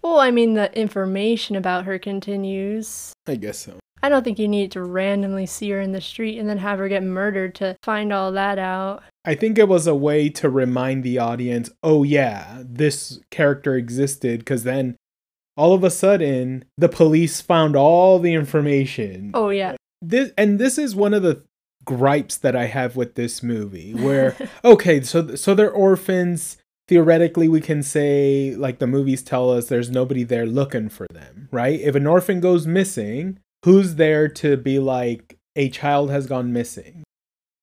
Speaker 1: Well, I mean, the information about her continues.
Speaker 2: I guess so.
Speaker 1: I don't think you need to randomly see her in the street and then have her get murdered to find all that out.
Speaker 2: I think it was a way to remind the audience, oh yeah, this character existed, because then all of a sudden the police found all the information.
Speaker 1: Oh, yeah.
Speaker 2: This and this is one of the gripes that I have with this movie, where okay, so so they're orphans. Theoretically, we can say like the movies tell us there's nobody there looking for them, right? If an orphan goes missing, who's there to be like a child has gone missing?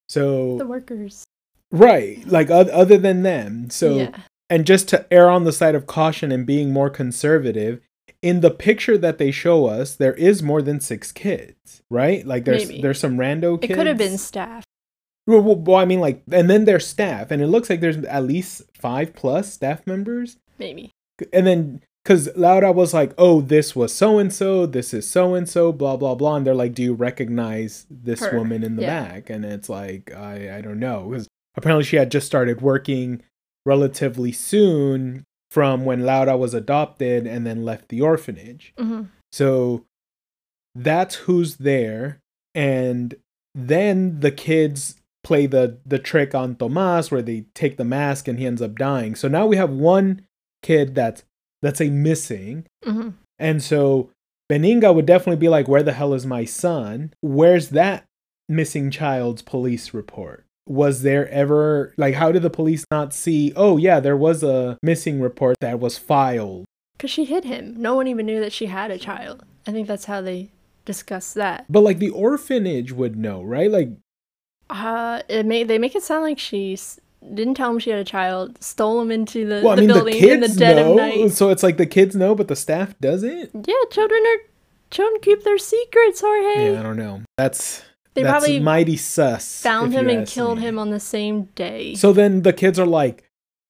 Speaker 2: So
Speaker 1: The workers.
Speaker 2: Right, like oth- other than them. So,
Speaker 1: yeah.
Speaker 2: And just to err on the side of caution and being more conservative, in the picture that they show us, there is more than six kids, right? Like there's
Speaker 1: Maybe.
Speaker 2: there's some rando
Speaker 1: It could have been staff.
Speaker 2: Well, well, well, I mean, like, and then there's staff, and it looks like there's at least five plus staff members,
Speaker 1: Maybe.
Speaker 2: and then because Laura was like, "Oh, this was so and so, this is so and so, blah blah blah," and they're like, "Do you recognize this
Speaker 1: Her,
Speaker 2: woman in the
Speaker 1: yeah.
Speaker 2: back?" And it's like, I I don't know because apparently she had just started working relatively soon from when Laura was adopted and then left the orphanage.
Speaker 1: hmm
Speaker 2: So that's who's there. And then the kids play the the trick on Tomas where they take the mask and he ends up dying. So now we have one kid that's that's a missing.
Speaker 1: hmm
Speaker 2: And so Beninga would definitely be like, Where the hell is my son? Where's that missing child's police report? Was there ever like how did the police not see, oh yeah, there was a missing report that was filed?
Speaker 1: Because she hid him. No one even knew that she had a child. I think that's how they discuss that.
Speaker 2: But like the orphanage would know, right? Like
Speaker 1: Uh, it may, they make it sound like she didn't tell him she had a child, stole him into the,
Speaker 2: well, I
Speaker 1: the
Speaker 2: mean the
Speaker 1: building in the dead
Speaker 2: know.
Speaker 1: of night.
Speaker 2: So it's like the kids know, but the staff doesn't?
Speaker 1: Yeah, children are children keep their secrets, Jorge.
Speaker 2: Yeah, I don't know. That's
Speaker 1: They
Speaker 2: that's
Speaker 1: probably
Speaker 2: mighty sus.
Speaker 1: Found him and killed
Speaker 2: me.
Speaker 1: him on the same day.
Speaker 2: So then the kids are like,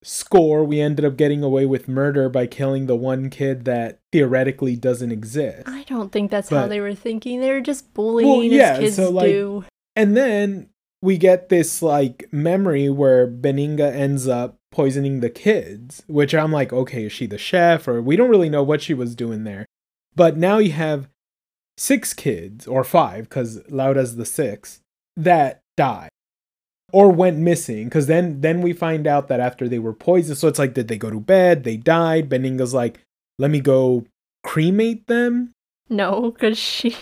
Speaker 2: score, we ended up getting away with murder by killing the one kid that theoretically doesn't exist.
Speaker 1: I don't think that's how they were thinking. They were just bullying
Speaker 2: yeah,
Speaker 1: as kids
Speaker 2: so, like,
Speaker 1: do.
Speaker 2: And then we get this like memory where Beninga ends up poisoning the kids, which I'm like, okay, is she the chef? Or we don't really know what she was doing there. But now you have six kids, or five, because Laura's the sixth, that died or went missing. Because then, then we find out that after they were poisoned, so it's like, did they go to bed? They died. Beninga's like, let me go cremate them.
Speaker 1: No, because she,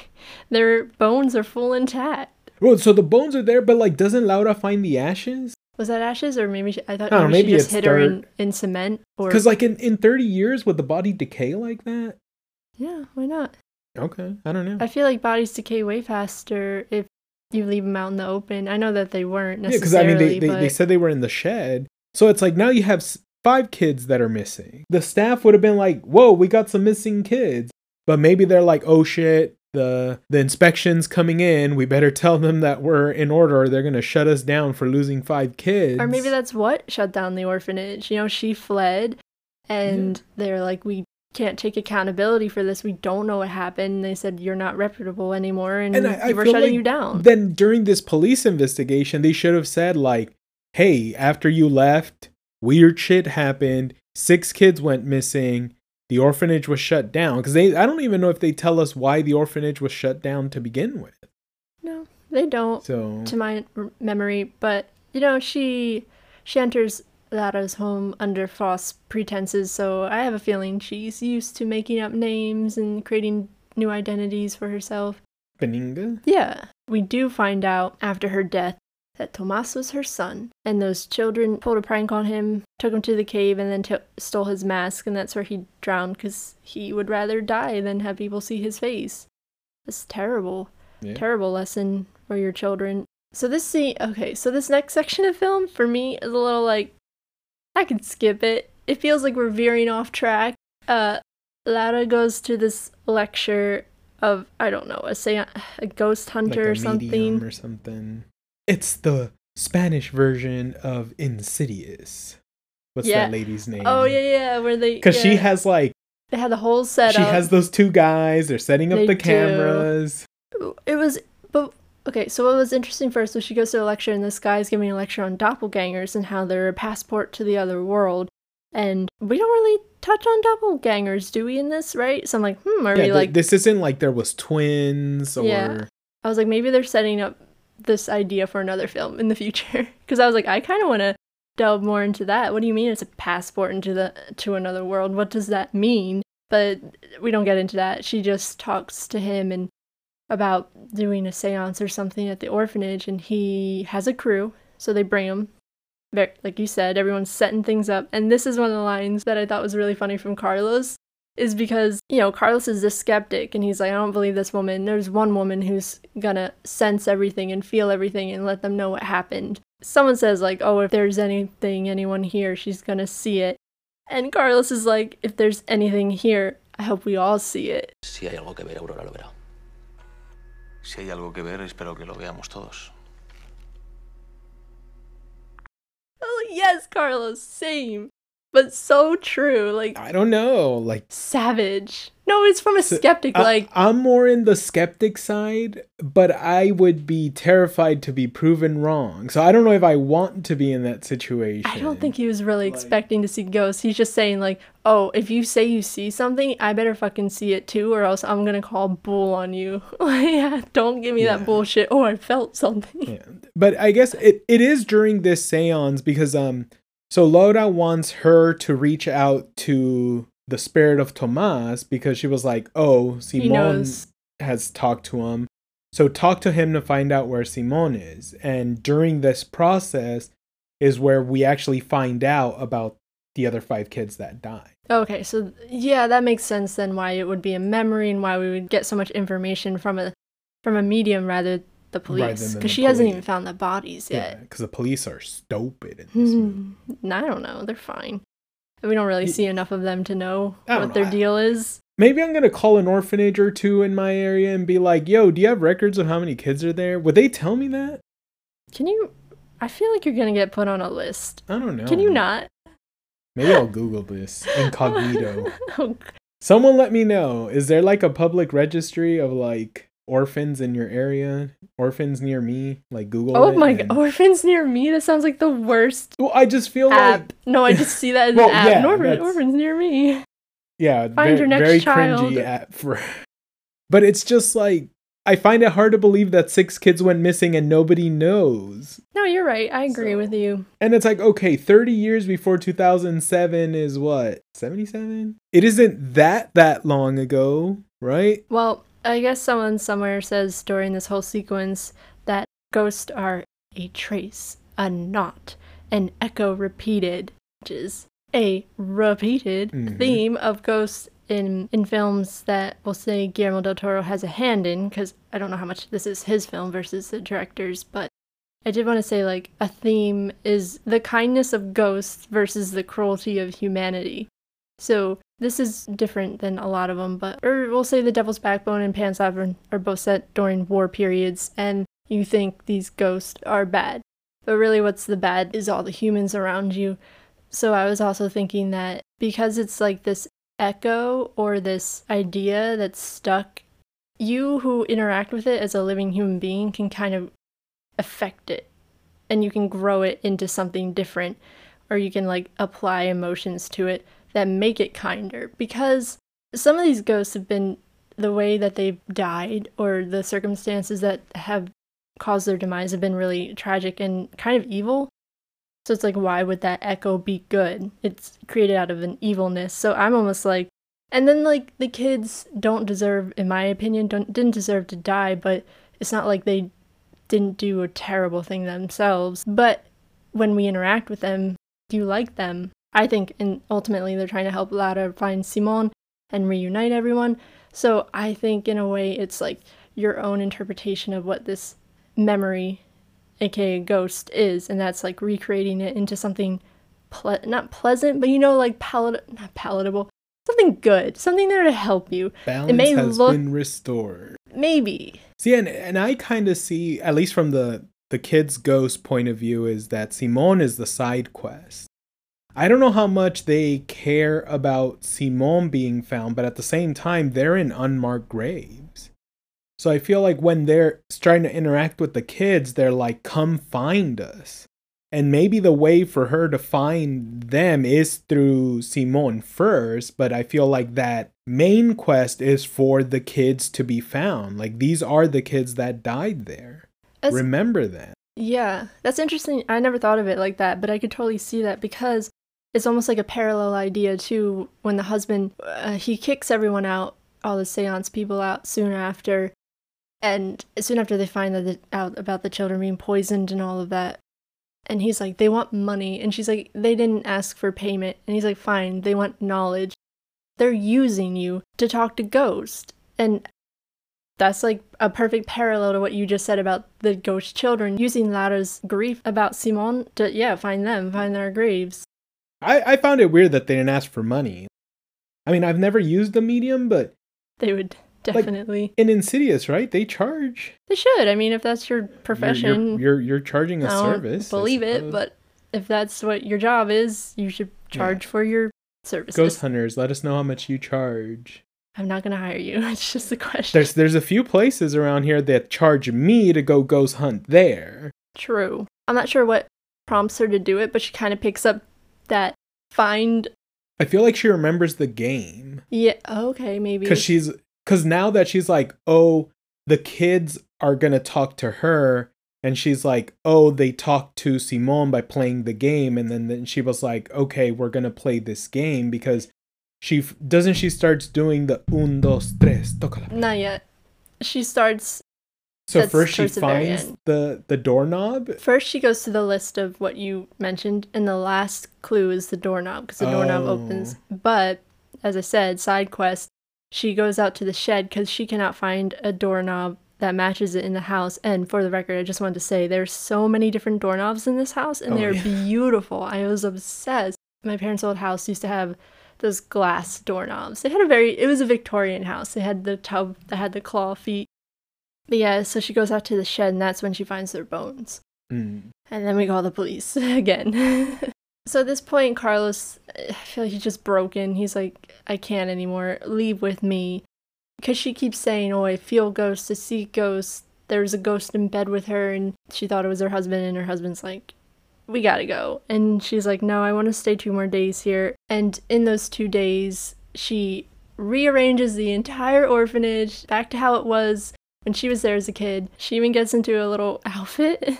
Speaker 1: their bones are full intact.
Speaker 2: Well, so the bones are there, but like, doesn't Laura find the ashes?
Speaker 1: Was that ashes, or maybe she, I thought
Speaker 2: I know,
Speaker 1: maybe, she just hit her in, in cement? Or
Speaker 2: Because like in, in 30 years, would the body decay like that?
Speaker 1: yeah, why not?
Speaker 2: Okay, I don't know.
Speaker 1: I feel like bodies decay way faster if you leave them out in the open. I know that they weren't necessarily.
Speaker 2: Yeah, because I mean, they, they,
Speaker 1: but
Speaker 2: they said they were in the shed. So it's like now you have five kids that are missing. The staff would have been like, whoa, we got some missing kids. But maybe they're like, oh shit, the the inspections coming in. We better tell them that we're in order or they're going to shut us down for losing five kids.
Speaker 1: Or maybe that's what shut down the orphanage. You know, she fled and they're like, we can't take accountability for this. We don't know what happened. They said, you're not reputable anymore and,
Speaker 2: And I- I
Speaker 1: we're shutting
Speaker 2: like
Speaker 1: you down.
Speaker 2: Then during this police investigation, they should have said like, "Hey, after you left, weird shit happened. Six kids went missing. The orphanage was shut down." Because they, I don't even know if they tell us why the orphanage was shut down to begin with.
Speaker 1: no, they don't,
Speaker 2: So
Speaker 1: to my memory. But, you know, she she enters Lara's home under false pretenses. So I have a feeling she's used to making up names and creating new identities for herself.
Speaker 2: Beninga.
Speaker 1: Yeah. We do find out after her death that Tomas was her son, and those children pulled a prank on him, took him to the cave, and then to stole his mask, and that's where he drowned because he would rather die than have people see his face. It's terrible.
Speaker 2: Yeah.
Speaker 1: Terrible lesson for your children. So this scene, okay, so this next section of film for me is a little like, I could skip it. It feels like we're veering off track. Uh, Lara goes to this lecture of I don't know a say a ghost
Speaker 2: like
Speaker 1: hunter
Speaker 2: a
Speaker 1: or something.
Speaker 2: or something. It's the Spanish version of Insidious. What's
Speaker 1: Yeah.
Speaker 2: that lady's name?
Speaker 1: Oh yeah, yeah, where they
Speaker 2: Because she has like
Speaker 1: they had the whole setup.
Speaker 2: she has those two guys. They're setting up
Speaker 1: They
Speaker 2: the
Speaker 1: do.
Speaker 2: cameras.
Speaker 1: it was okay so what was interesting first was she goes to a lecture and this guy's giving a lecture on doppelgangers and how they're a passport to the other world. And we don't really touch on doppelgangers do we in this right? So i'm like hmm are
Speaker 2: yeah,
Speaker 1: we like
Speaker 2: this isn't like there was twins or
Speaker 1: Yeah. i was like maybe they're setting up this idea for another film in the future. Because i was like i kind of want to delve more into that. What do you mean it's a passport into the to another world? What does that mean? But we don't get into that. She just talks to him and about doing a seance or something at the orphanage and he has a crew so they bring him. Like you said everyone's setting things up. And this is one of the lines that i thought was really funny from carlos is because you know carlos is this skeptic and he's like i don't believe this woman. There's one woman who's gonna sense everything and feel everything and let them know what happened. Someone says like oh if there's anything anyone here she's gonna see it. And carlos is like if there's anything here i hope we all see it.
Speaker 4: Si hay algo que ver, Aurora lo verá. Si hay algo que ver, espero que lo veamos todos.
Speaker 1: oh yes carlos same but so true like
Speaker 2: I don't know. Like
Speaker 1: savage no it's from a skeptic
Speaker 2: I-
Speaker 1: like
Speaker 2: I'm more in the skeptic side, but I would be terrified to be proven wrong. So I don't know if I want to be in that situation.
Speaker 1: I don't think he was really expecting to see ghosts. He's just saying like, "Oh, if you say you see something, I better fucking see it too, or else I'm gonna call bull on you." Yeah, don't give me
Speaker 2: Yeah.
Speaker 1: that bullshit. Oh, I felt something.
Speaker 2: Yeah. But I guess it, it is during this seance because um so Laura wants her to reach out to the spirit of Tomas because she was like, "Oh, Simon has talked to him." So talk to him to find out where Simon is. And during this process is where we actually find out about the other five kids that die.
Speaker 1: Okay, so yeah, that makes sense then. Why it would be a memory and why we would get so much information from a from a medium rather the police because she hasn't even found the bodies yet.
Speaker 2: because the police are stupid in this movie.
Speaker 1: Hmm, I don't know. They're fine. We don't really see enough of them to know what their deal is.
Speaker 2: Maybe I'm gonna call an orphanage or two in my area and be like, "Yo, do you have records of how many kids are there?" Would they tell me that?
Speaker 1: Can you? I feel like you're gonna get put on a list.
Speaker 2: I don't know.
Speaker 1: Can you not?
Speaker 2: Maybe I'll Google this incognito.
Speaker 1: oh,
Speaker 2: Someone let me know. Is there like a public registry of like orphans in your area? Orphans near me? Like Google.
Speaker 1: oh my
Speaker 2: and-
Speaker 1: god, orphans near me. That sounds like the worst
Speaker 2: Well, I just feel
Speaker 1: app.
Speaker 2: like
Speaker 1: No, I just see that as
Speaker 2: Well,
Speaker 1: an app.
Speaker 2: yeah,
Speaker 1: Orphan, orphans near me.
Speaker 2: yeah,
Speaker 1: Find your next
Speaker 2: very
Speaker 1: child.
Speaker 2: cringy app for. But it's just like I find it hard to believe that six kids went missing and nobody knows.
Speaker 1: No, you're right. I agree
Speaker 2: So-
Speaker 1: with you.
Speaker 2: And it's like, okay, 30 years before 2007 is what? 77? It isn't that that long ago, right?
Speaker 1: Well, I guess someone somewhere says during this whole sequence that ghosts are a trace, a knot, an echo repeated, which is a repeated
Speaker 2: Mhm.
Speaker 1: theme of ghosts in in films that we'll say Guillermo del Toro has a hand in because I don't know how much this is his film versus the director's, but I did want to say like a theme is the kindness of ghosts versus the cruelty of humanity. So this is different than a lot of them, but or we'll say the Devil's Backbone and Pan's Labyrinth are both set during war periods, and you think these ghosts are bad. But really, what's the bad is all the humans around you. So I was also thinking that because it's like this echo or this idea that's stuck, you who interact with it as a living human being can kind of affect it and you can grow it into something different or you can like apply emotions to it that make it kinder because some of these ghosts have been the way that they've died or the circumstances that have caused their demise have been really tragic and kind of evil. So it's like, why would that echo be good? It's created out of an evilness. So I'm almost like, and then like the kids don't deserve, in my opinion, don't didn't deserve to die, but it's not like they didn't do a terrible thing themselves. But when we interact with them, do you like them? I think, and ultimately they're trying to help Lara find Simon and reunite everyone. So I think in a way it's like your own interpretation of what this memory, aka ghost, is, and that's like recreating it into something ple- not pleasant, but you know, like palat not palatable, something good, something there to help you.
Speaker 2: Balance
Speaker 1: it may
Speaker 2: has
Speaker 1: look
Speaker 2: been restored.
Speaker 1: maybe
Speaker 2: See, and, and I kind of see, at least from the the kid's ghost point of view, is that Simone is the side quest. I don't know how much they care about Simone being found, but at the same time, they're in unmarked graves. So I feel like when they're starting to interact with the kids, they're like, come find us. And maybe the way for her to find them is through Simone first, but I feel like that main quest is for the kids to be found. Like these are the kids that died there. Remember that.
Speaker 1: Yeah, that's interesting. I never thought of it like that, but I could totally see that because it's almost like a parallel idea too. When the husband uh, he kicks everyone out, all the seance people out soon after, and soon after they find that the, out about the children being poisoned and all of that, and he's like, they want money, and she's like, they didn't ask for payment, and he's like, fine, they want knowledge. They're using you to talk to ghosts, and that's like a perfect parallel to what you just said about the ghost children using Lara's grief about Simon to yeah find them, find their graves.
Speaker 2: I, I found it weird that they didn't ask for money. I mean, I've never used the medium, but
Speaker 1: They would definitely.
Speaker 2: in Insidious, right? They charge.
Speaker 1: they should. I mean, if that's your
Speaker 2: You're-
Speaker 1: profession,
Speaker 2: You're, you're, you're charging a
Speaker 1: I don't
Speaker 2: service.
Speaker 1: Believe it, but if that's what your job is, you should charge for your services.
Speaker 2: Ghost hunters, let us know how much you charge.
Speaker 1: I'm not gonna hire you. It's just a question.
Speaker 2: There's there's a few places around here that charge me to go ghost hunt there.
Speaker 1: True. I'm not sure what prompts her to do it, but she kind of picks up that find.
Speaker 2: I feel like she remembers the game
Speaker 1: Yeah. Okay. Maybe.
Speaker 2: because she's because now that she's like, oh, the kids are gonna talk to her, and she's like, oh, they talked to Simone by playing the game, and then then she was like, okay, we're gonna play this game because she f- doesn't she starts doing the un dos tres toca la
Speaker 1: Not yet. She starts
Speaker 2: So
Speaker 1: That's
Speaker 2: first she
Speaker 1: towards the very
Speaker 2: finds the the doorknob.
Speaker 1: First, she goes to the list of what you mentioned, and the last clue is the doorknob because the doorknob
Speaker 2: Oh.
Speaker 1: opens. But as I said, side quest, she goes out to the shed because she cannot find a doorknob that matches it in the house. And for the record, I just wanted to say there's so many different doorknobs in this house, and
Speaker 2: Oh,
Speaker 1: they're
Speaker 2: yeah.
Speaker 1: beautiful. I was obsessed. My parents' old house used to have those glass doorknobs. They had a very, it was a Victorian house. They had the tub that had the claw feet. But yeah, so she goes out to the shed, and that's when she finds their bones.
Speaker 2: Mm.
Speaker 1: And then we call the police again. so at this point, Carlos, I feel like he's just broken. He's like, I can't anymore. Leave with me. Because she keeps saying, Oh, I feel ghosts, I see ghosts. There's a ghost in bed with her, and she thought it was her husband, and her husband's like, We gotta go. And she's like, No, I wanna stay two more days here. And in those two days, she rearranges the entire orphanage back to how it was when she was there as a kid. She even gets into a little outfit. And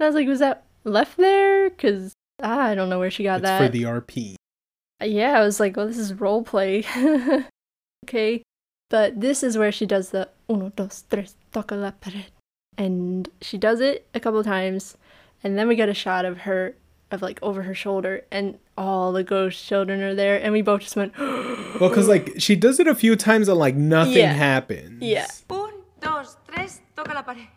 Speaker 1: I was like, was that left there? Because ah, I don't know where she got
Speaker 2: It's
Speaker 1: that.
Speaker 2: for the RP.
Speaker 1: Uh, yeah, I was like, well, this is role play. okay. But this is where she does the uno, dos, tres, toca la pared. And she does it a couple times. And then we get a shot of her, of like over her shoulder, and all the ghost children are there. And we both just went,
Speaker 2: Well, because like she does it a few times and like nothing
Speaker 1: Yeah.
Speaker 2: happens.
Speaker 1: Yeah.
Speaker 5: Un, dos, tres, toca la pared.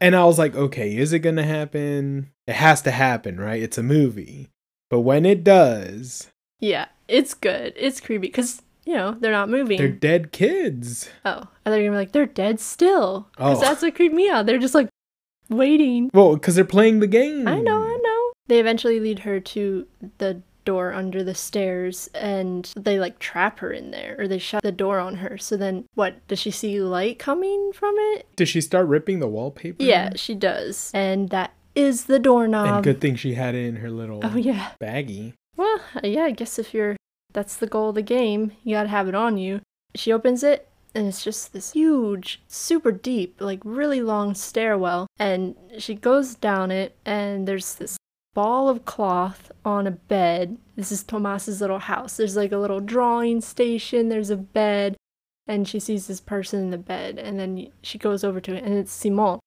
Speaker 2: And I was like, okay, is it going to happen? It has to happen, right? It's a movie. But when it does,
Speaker 1: Yeah, it's good. It's creepy because you know they're not moving.
Speaker 2: they're dead kids.
Speaker 1: oh, I thought you were gonna be like they're dead still. Because
Speaker 2: Oh.
Speaker 1: that's what creeped me out. They're just like waiting.
Speaker 2: Well, because they're playing the game.
Speaker 1: I know. They eventually lead her to the door under the stairs and they like trap her in there or they shut the door on her. So then what? Does she see light coming from it?
Speaker 2: Does she start ripping the wallpaper?
Speaker 1: Yeah, she does. And that is the doorknob.
Speaker 2: And good thing she had it in her little
Speaker 1: Oh yeah.
Speaker 2: baggie.
Speaker 1: Well, yeah, I guess if you're that's the goal of the game, you gotta have it on you. She opens it and it's just this huge, super deep, like really long stairwell. And she goes down it and there's this ball of cloth on a bed. This is Tomas's little house. There's like a little drawing station, there's a bed, and she sees this person in the bed. And then she goes over to it and it's Simon.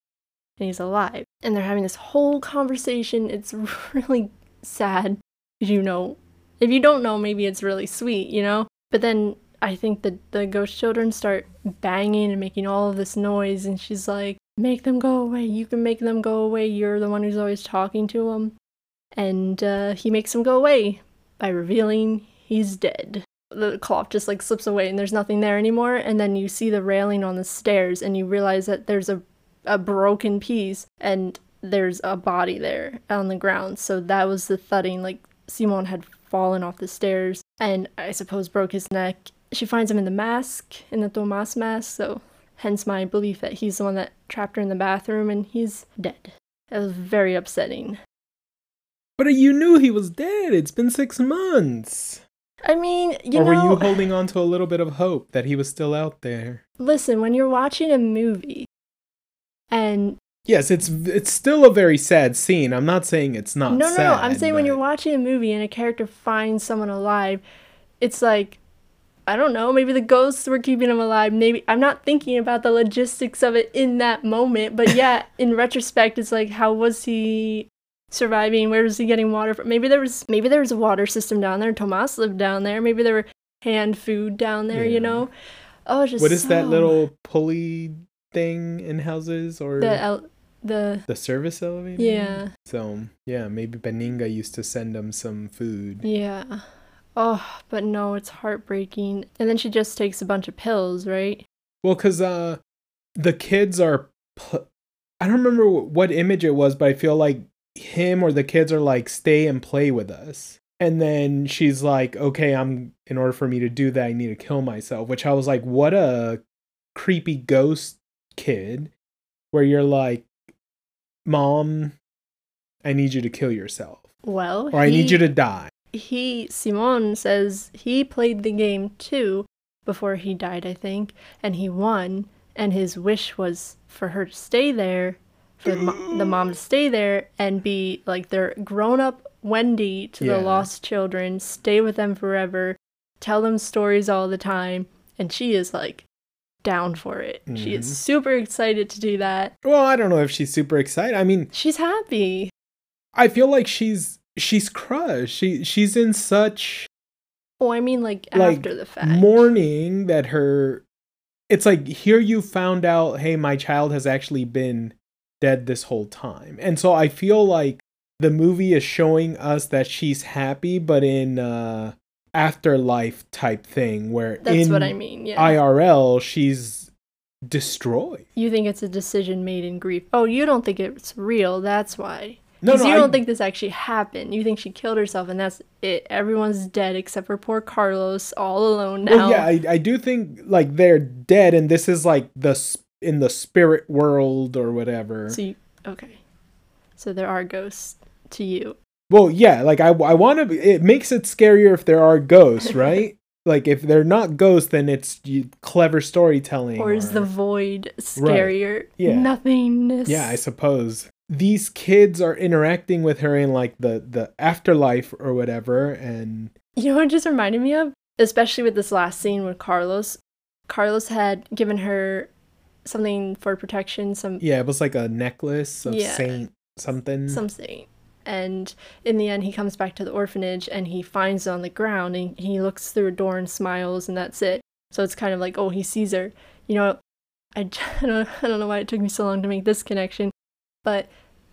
Speaker 1: And he's alive. And they're having this whole conversation. It's really sad. You know if you don't know maybe it's really sweet you know? But then i think that the ghost children start banging and making all of this noise. And she's like make them go away. You can make them go away. You're the one who's always talking to them and uh, he makes him go away by revealing he's dead. The cloth just like slips away and there's nothing there anymore. And then you see the railing on the stairs and you realize that there's a, a broken piece and there's a body there on the ground. So that was the thudding like simon had fallen off the stairs and i suppose broke his neck. She finds him in the mask in the Tomas mask. So hence my belief that he's the one that trapped her in the bathroom and he's dead. It was very upsetting
Speaker 2: But you knew he was dead. It's been six months.
Speaker 1: i mean you
Speaker 2: or were
Speaker 1: know
Speaker 2: you holding on to a little bit of hope that he was still out there?
Speaker 1: listen when you're watching a movie and
Speaker 2: Yes, it's it's still a very sad scene. I'm not saying it's not
Speaker 1: no, no,
Speaker 2: sad.
Speaker 1: no. I'm saying when you're watching a movie and a character finds someone alive, it's like, I don't know, maybe the ghosts were keeping him alive. Maybe I'm not thinking about the logistics of it in that moment, but yeah, in retrospect, it's like, how was he surviving? Where was he getting water from? Maybe there was maybe there was a water system down there. Tomas lived down there. Maybe there were hand food down there.
Speaker 2: Yeah.
Speaker 1: You know. Oh, just
Speaker 2: What is that little pulley thing in houses or
Speaker 1: the el- the
Speaker 2: the service elevator?
Speaker 1: yeah
Speaker 2: So yeah, maybe Beninga used to send them some food.
Speaker 1: Yeah. Oh, but no, it's heartbreaking. And then she just takes a bunch of pills, right?
Speaker 2: Well, cause uh, the kids are. Pu- I don't remember what image it was, but I feel like him or the kids are like, "Stay and play with us." And then she's like, "Okay, I'm. In order for me to do that, I need to kill myself." Which I was like, "What a creepy ghost kid," where you're like, "Mom, I need you to kill yourself,
Speaker 1: Well,
Speaker 2: or I need you to die."
Speaker 1: He, Simon says he played the game too before he died, I think, and he won. And his wish was for her to stay there, for the, the mom to stay there and be like their grown up Wendy to
Speaker 2: Yeah.
Speaker 1: the lost children, stay with them forever, tell them stories all the time. And she is like down for it. She is
Speaker 2: Mhm.
Speaker 1: super excited to do that.
Speaker 2: Well, I don't know if she's super excited. I mean,
Speaker 1: She's happy.
Speaker 2: I feel like she's she's crushed. She she's in such
Speaker 1: Oh, I mean, like,
Speaker 2: like
Speaker 1: after the fact.
Speaker 2: mourning that her it's like here you found out hey my child has actually been dead this whole time and so i feel like the movie is showing us that she's happy but in uh afterlife type thing where
Speaker 1: That's
Speaker 2: in
Speaker 1: what I mean. Yeah.
Speaker 2: irl she's destroyed
Speaker 1: you think it's a decision made in grief. Oh, you don't think it's real. That's why.
Speaker 2: no
Speaker 1: Because
Speaker 2: no
Speaker 1: you don't think this actually happened. You think she killed herself, and that's it. Everyone's dead except for poor Carlos, all alone now.
Speaker 2: well yeah I, I do think like they're dead and this is like the s- in the spirit world or whatever
Speaker 1: So you, okay. So there are ghosts to you.
Speaker 2: Well, yeah, like I, I want to. It makes it scarier if there are ghosts, right? like if they're not ghosts, then it's you, clever storytelling.
Speaker 1: Or is the void
Speaker 2: Right.
Speaker 1: scarier?
Speaker 2: Yeah.
Speaker 1: Nothingness.
Speaker 2: yeah, I suppose these kids are interacting with her in like the the afterlife or whatever, and
Speaker 1: You know what it just reminded me of? Especially with this last scene with Carlos. Carlos had given her something for protection, some
Speaker 2: yeah, it was like a necklace of
Speaker 1: Yeah.
Speaker 2: Saint something.
Speaker 1: some saint. And in the end, he comes back to the orphanage and he finds it on the ground and he looks through a door and smiles and that's it. So it's kind of like, oh, he sees her. You know, I, I, don't, I don't know why it took me so long to make this connection. But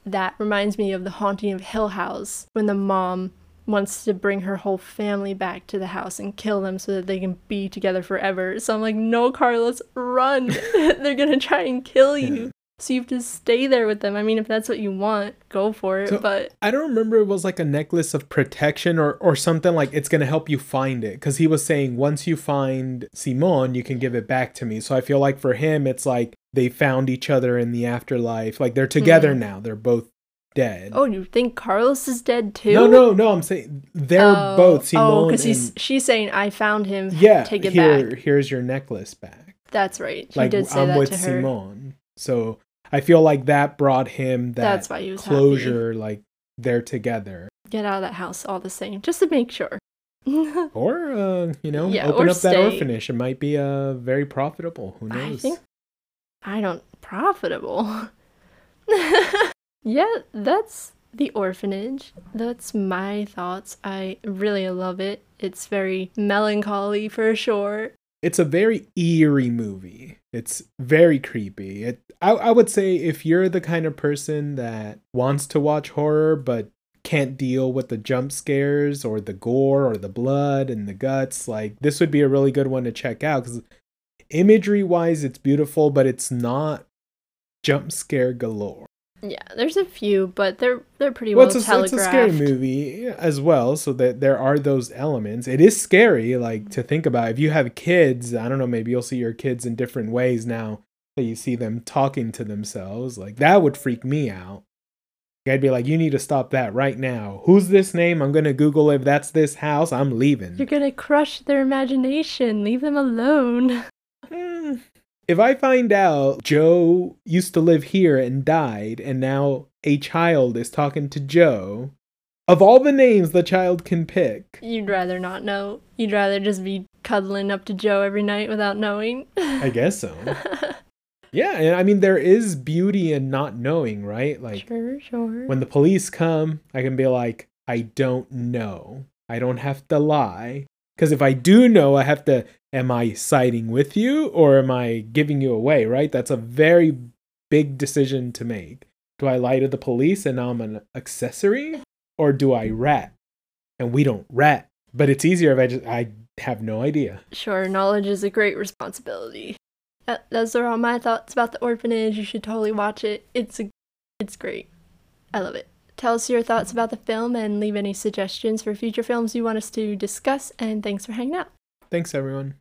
Speaker 1: that reminds me of the haunting of Hill House when the mom wants to bring her whole family back to the house and kill them so that they can be together forever. So I'm like, no, Carlos, run. They're going to try and kill you.
Speaker 2: Yeah.
Speaker 1: So you have to stay there with them. I mean, if that's what you want, go for it.
Speaker 2: So-
Speaker 1: but
Speaker 2: I don't remember it was like a necklace of protection or or something like it's gonna help you find it because he was saying once you find Simon, you can give it back to me. So I feel like for him, it's like they found each other in the afterlife. Like they're together
Speaker 1: Mhm.
Speaker 2: now. They're both dead.
Speaker 1: oh, you think Carlos is dead too?
Speaker 2: no, no, no. I'm saying they're
Speaker 1: Oh,
Speaker 2: both Simon.
Speaker 1: Oh, because he's she's saying I found him.
Speaker 2: yeah.
Speaker 1: take it
Speaker 2: here,
Speaker 1: back.
Speaker 2: here's your necklace back.
Speaker 1: That's right. He
Speaker 2: like
Speaker 1: did say
Speaker 2: I'm
Speaker 1: that
Speaker 2: with
Speaker 1: to her.
Speaker 2: Simon. So I feel like that brought him that
Speaker 1: That's why he was happy.
Speaker 2: closure. Like they're together.
Speaker 1: Get out of that house all the same, just to make sure.
Speaker 2: Or uh, you know,
Speaker 1: Yeah,
Speaker 2: open up that orphanage. It might be uh very profitable. Who
Speaker 1: I
Speaker 2: knows?
Speaker 1: think I don't profitable. yeah, that's the orphanage. That's my thoughts. I really love it. It's very melancholy for sure.
Speaker 2: It's a very eerie movie. It's very creepy. It I, I would say if you're the kind of person that wants to watch horror but can't deal with the jump scares or the gore or the blood and the guts, like this would be a really good one to check out because imagery wise it's beautiful, but it's not jump scare galore.
Speaker 1: Yeah, there's a few, but they're they're pretty
Speaker 2: well,
Speaker 1: well,
Speaker 2: it's a, it's a scary movie as well, so that there are those elements. It is scary, like to think about. If you have kids, I don't know, maybe you'll see your kids in different ways now that you see them talking to themselves. Like that would freak me out. I'd be like, you need to stop that right now. Who's this name? I'm gonna Google if that's this house. I'm leaving.
Speaker 1: You're gonna crush their imagination. Leave them alone.
Speaker 2: Hmm. If I find out Joe used to live here and died, and now a child is talking to Joe, of all the names the child can pick,
Speaker 1: You'd rather not know. You'd rather just be cuddling up to Joe every night without knowing.
Speaker 2: I guess so. Yeah, and I mean there is beauty in not knowing, right? Like
Speaker 1: sure, sure.
Speaker 2: when the police come, I can be like, I don't know. I don't have to lie. Because if I do know, I have to, am I siding with you or am I giving you away, right? That's a very big decision to make. Do I lie to the police and now I'm an accessory? Or do I rat? And we don't rat. But it's easier if I just, I have no idea.
Speaker 1: Sure, knowledge is a great responsibility. That, those are all my thoughts about the orphanage. You should totally watch it. It's a, it's great. I love it. Tell us your thoughts about the film and leave any suggestions for future films you want us to discuss. And thanks for hanging out.
Speaker 2: Thanks, everyone.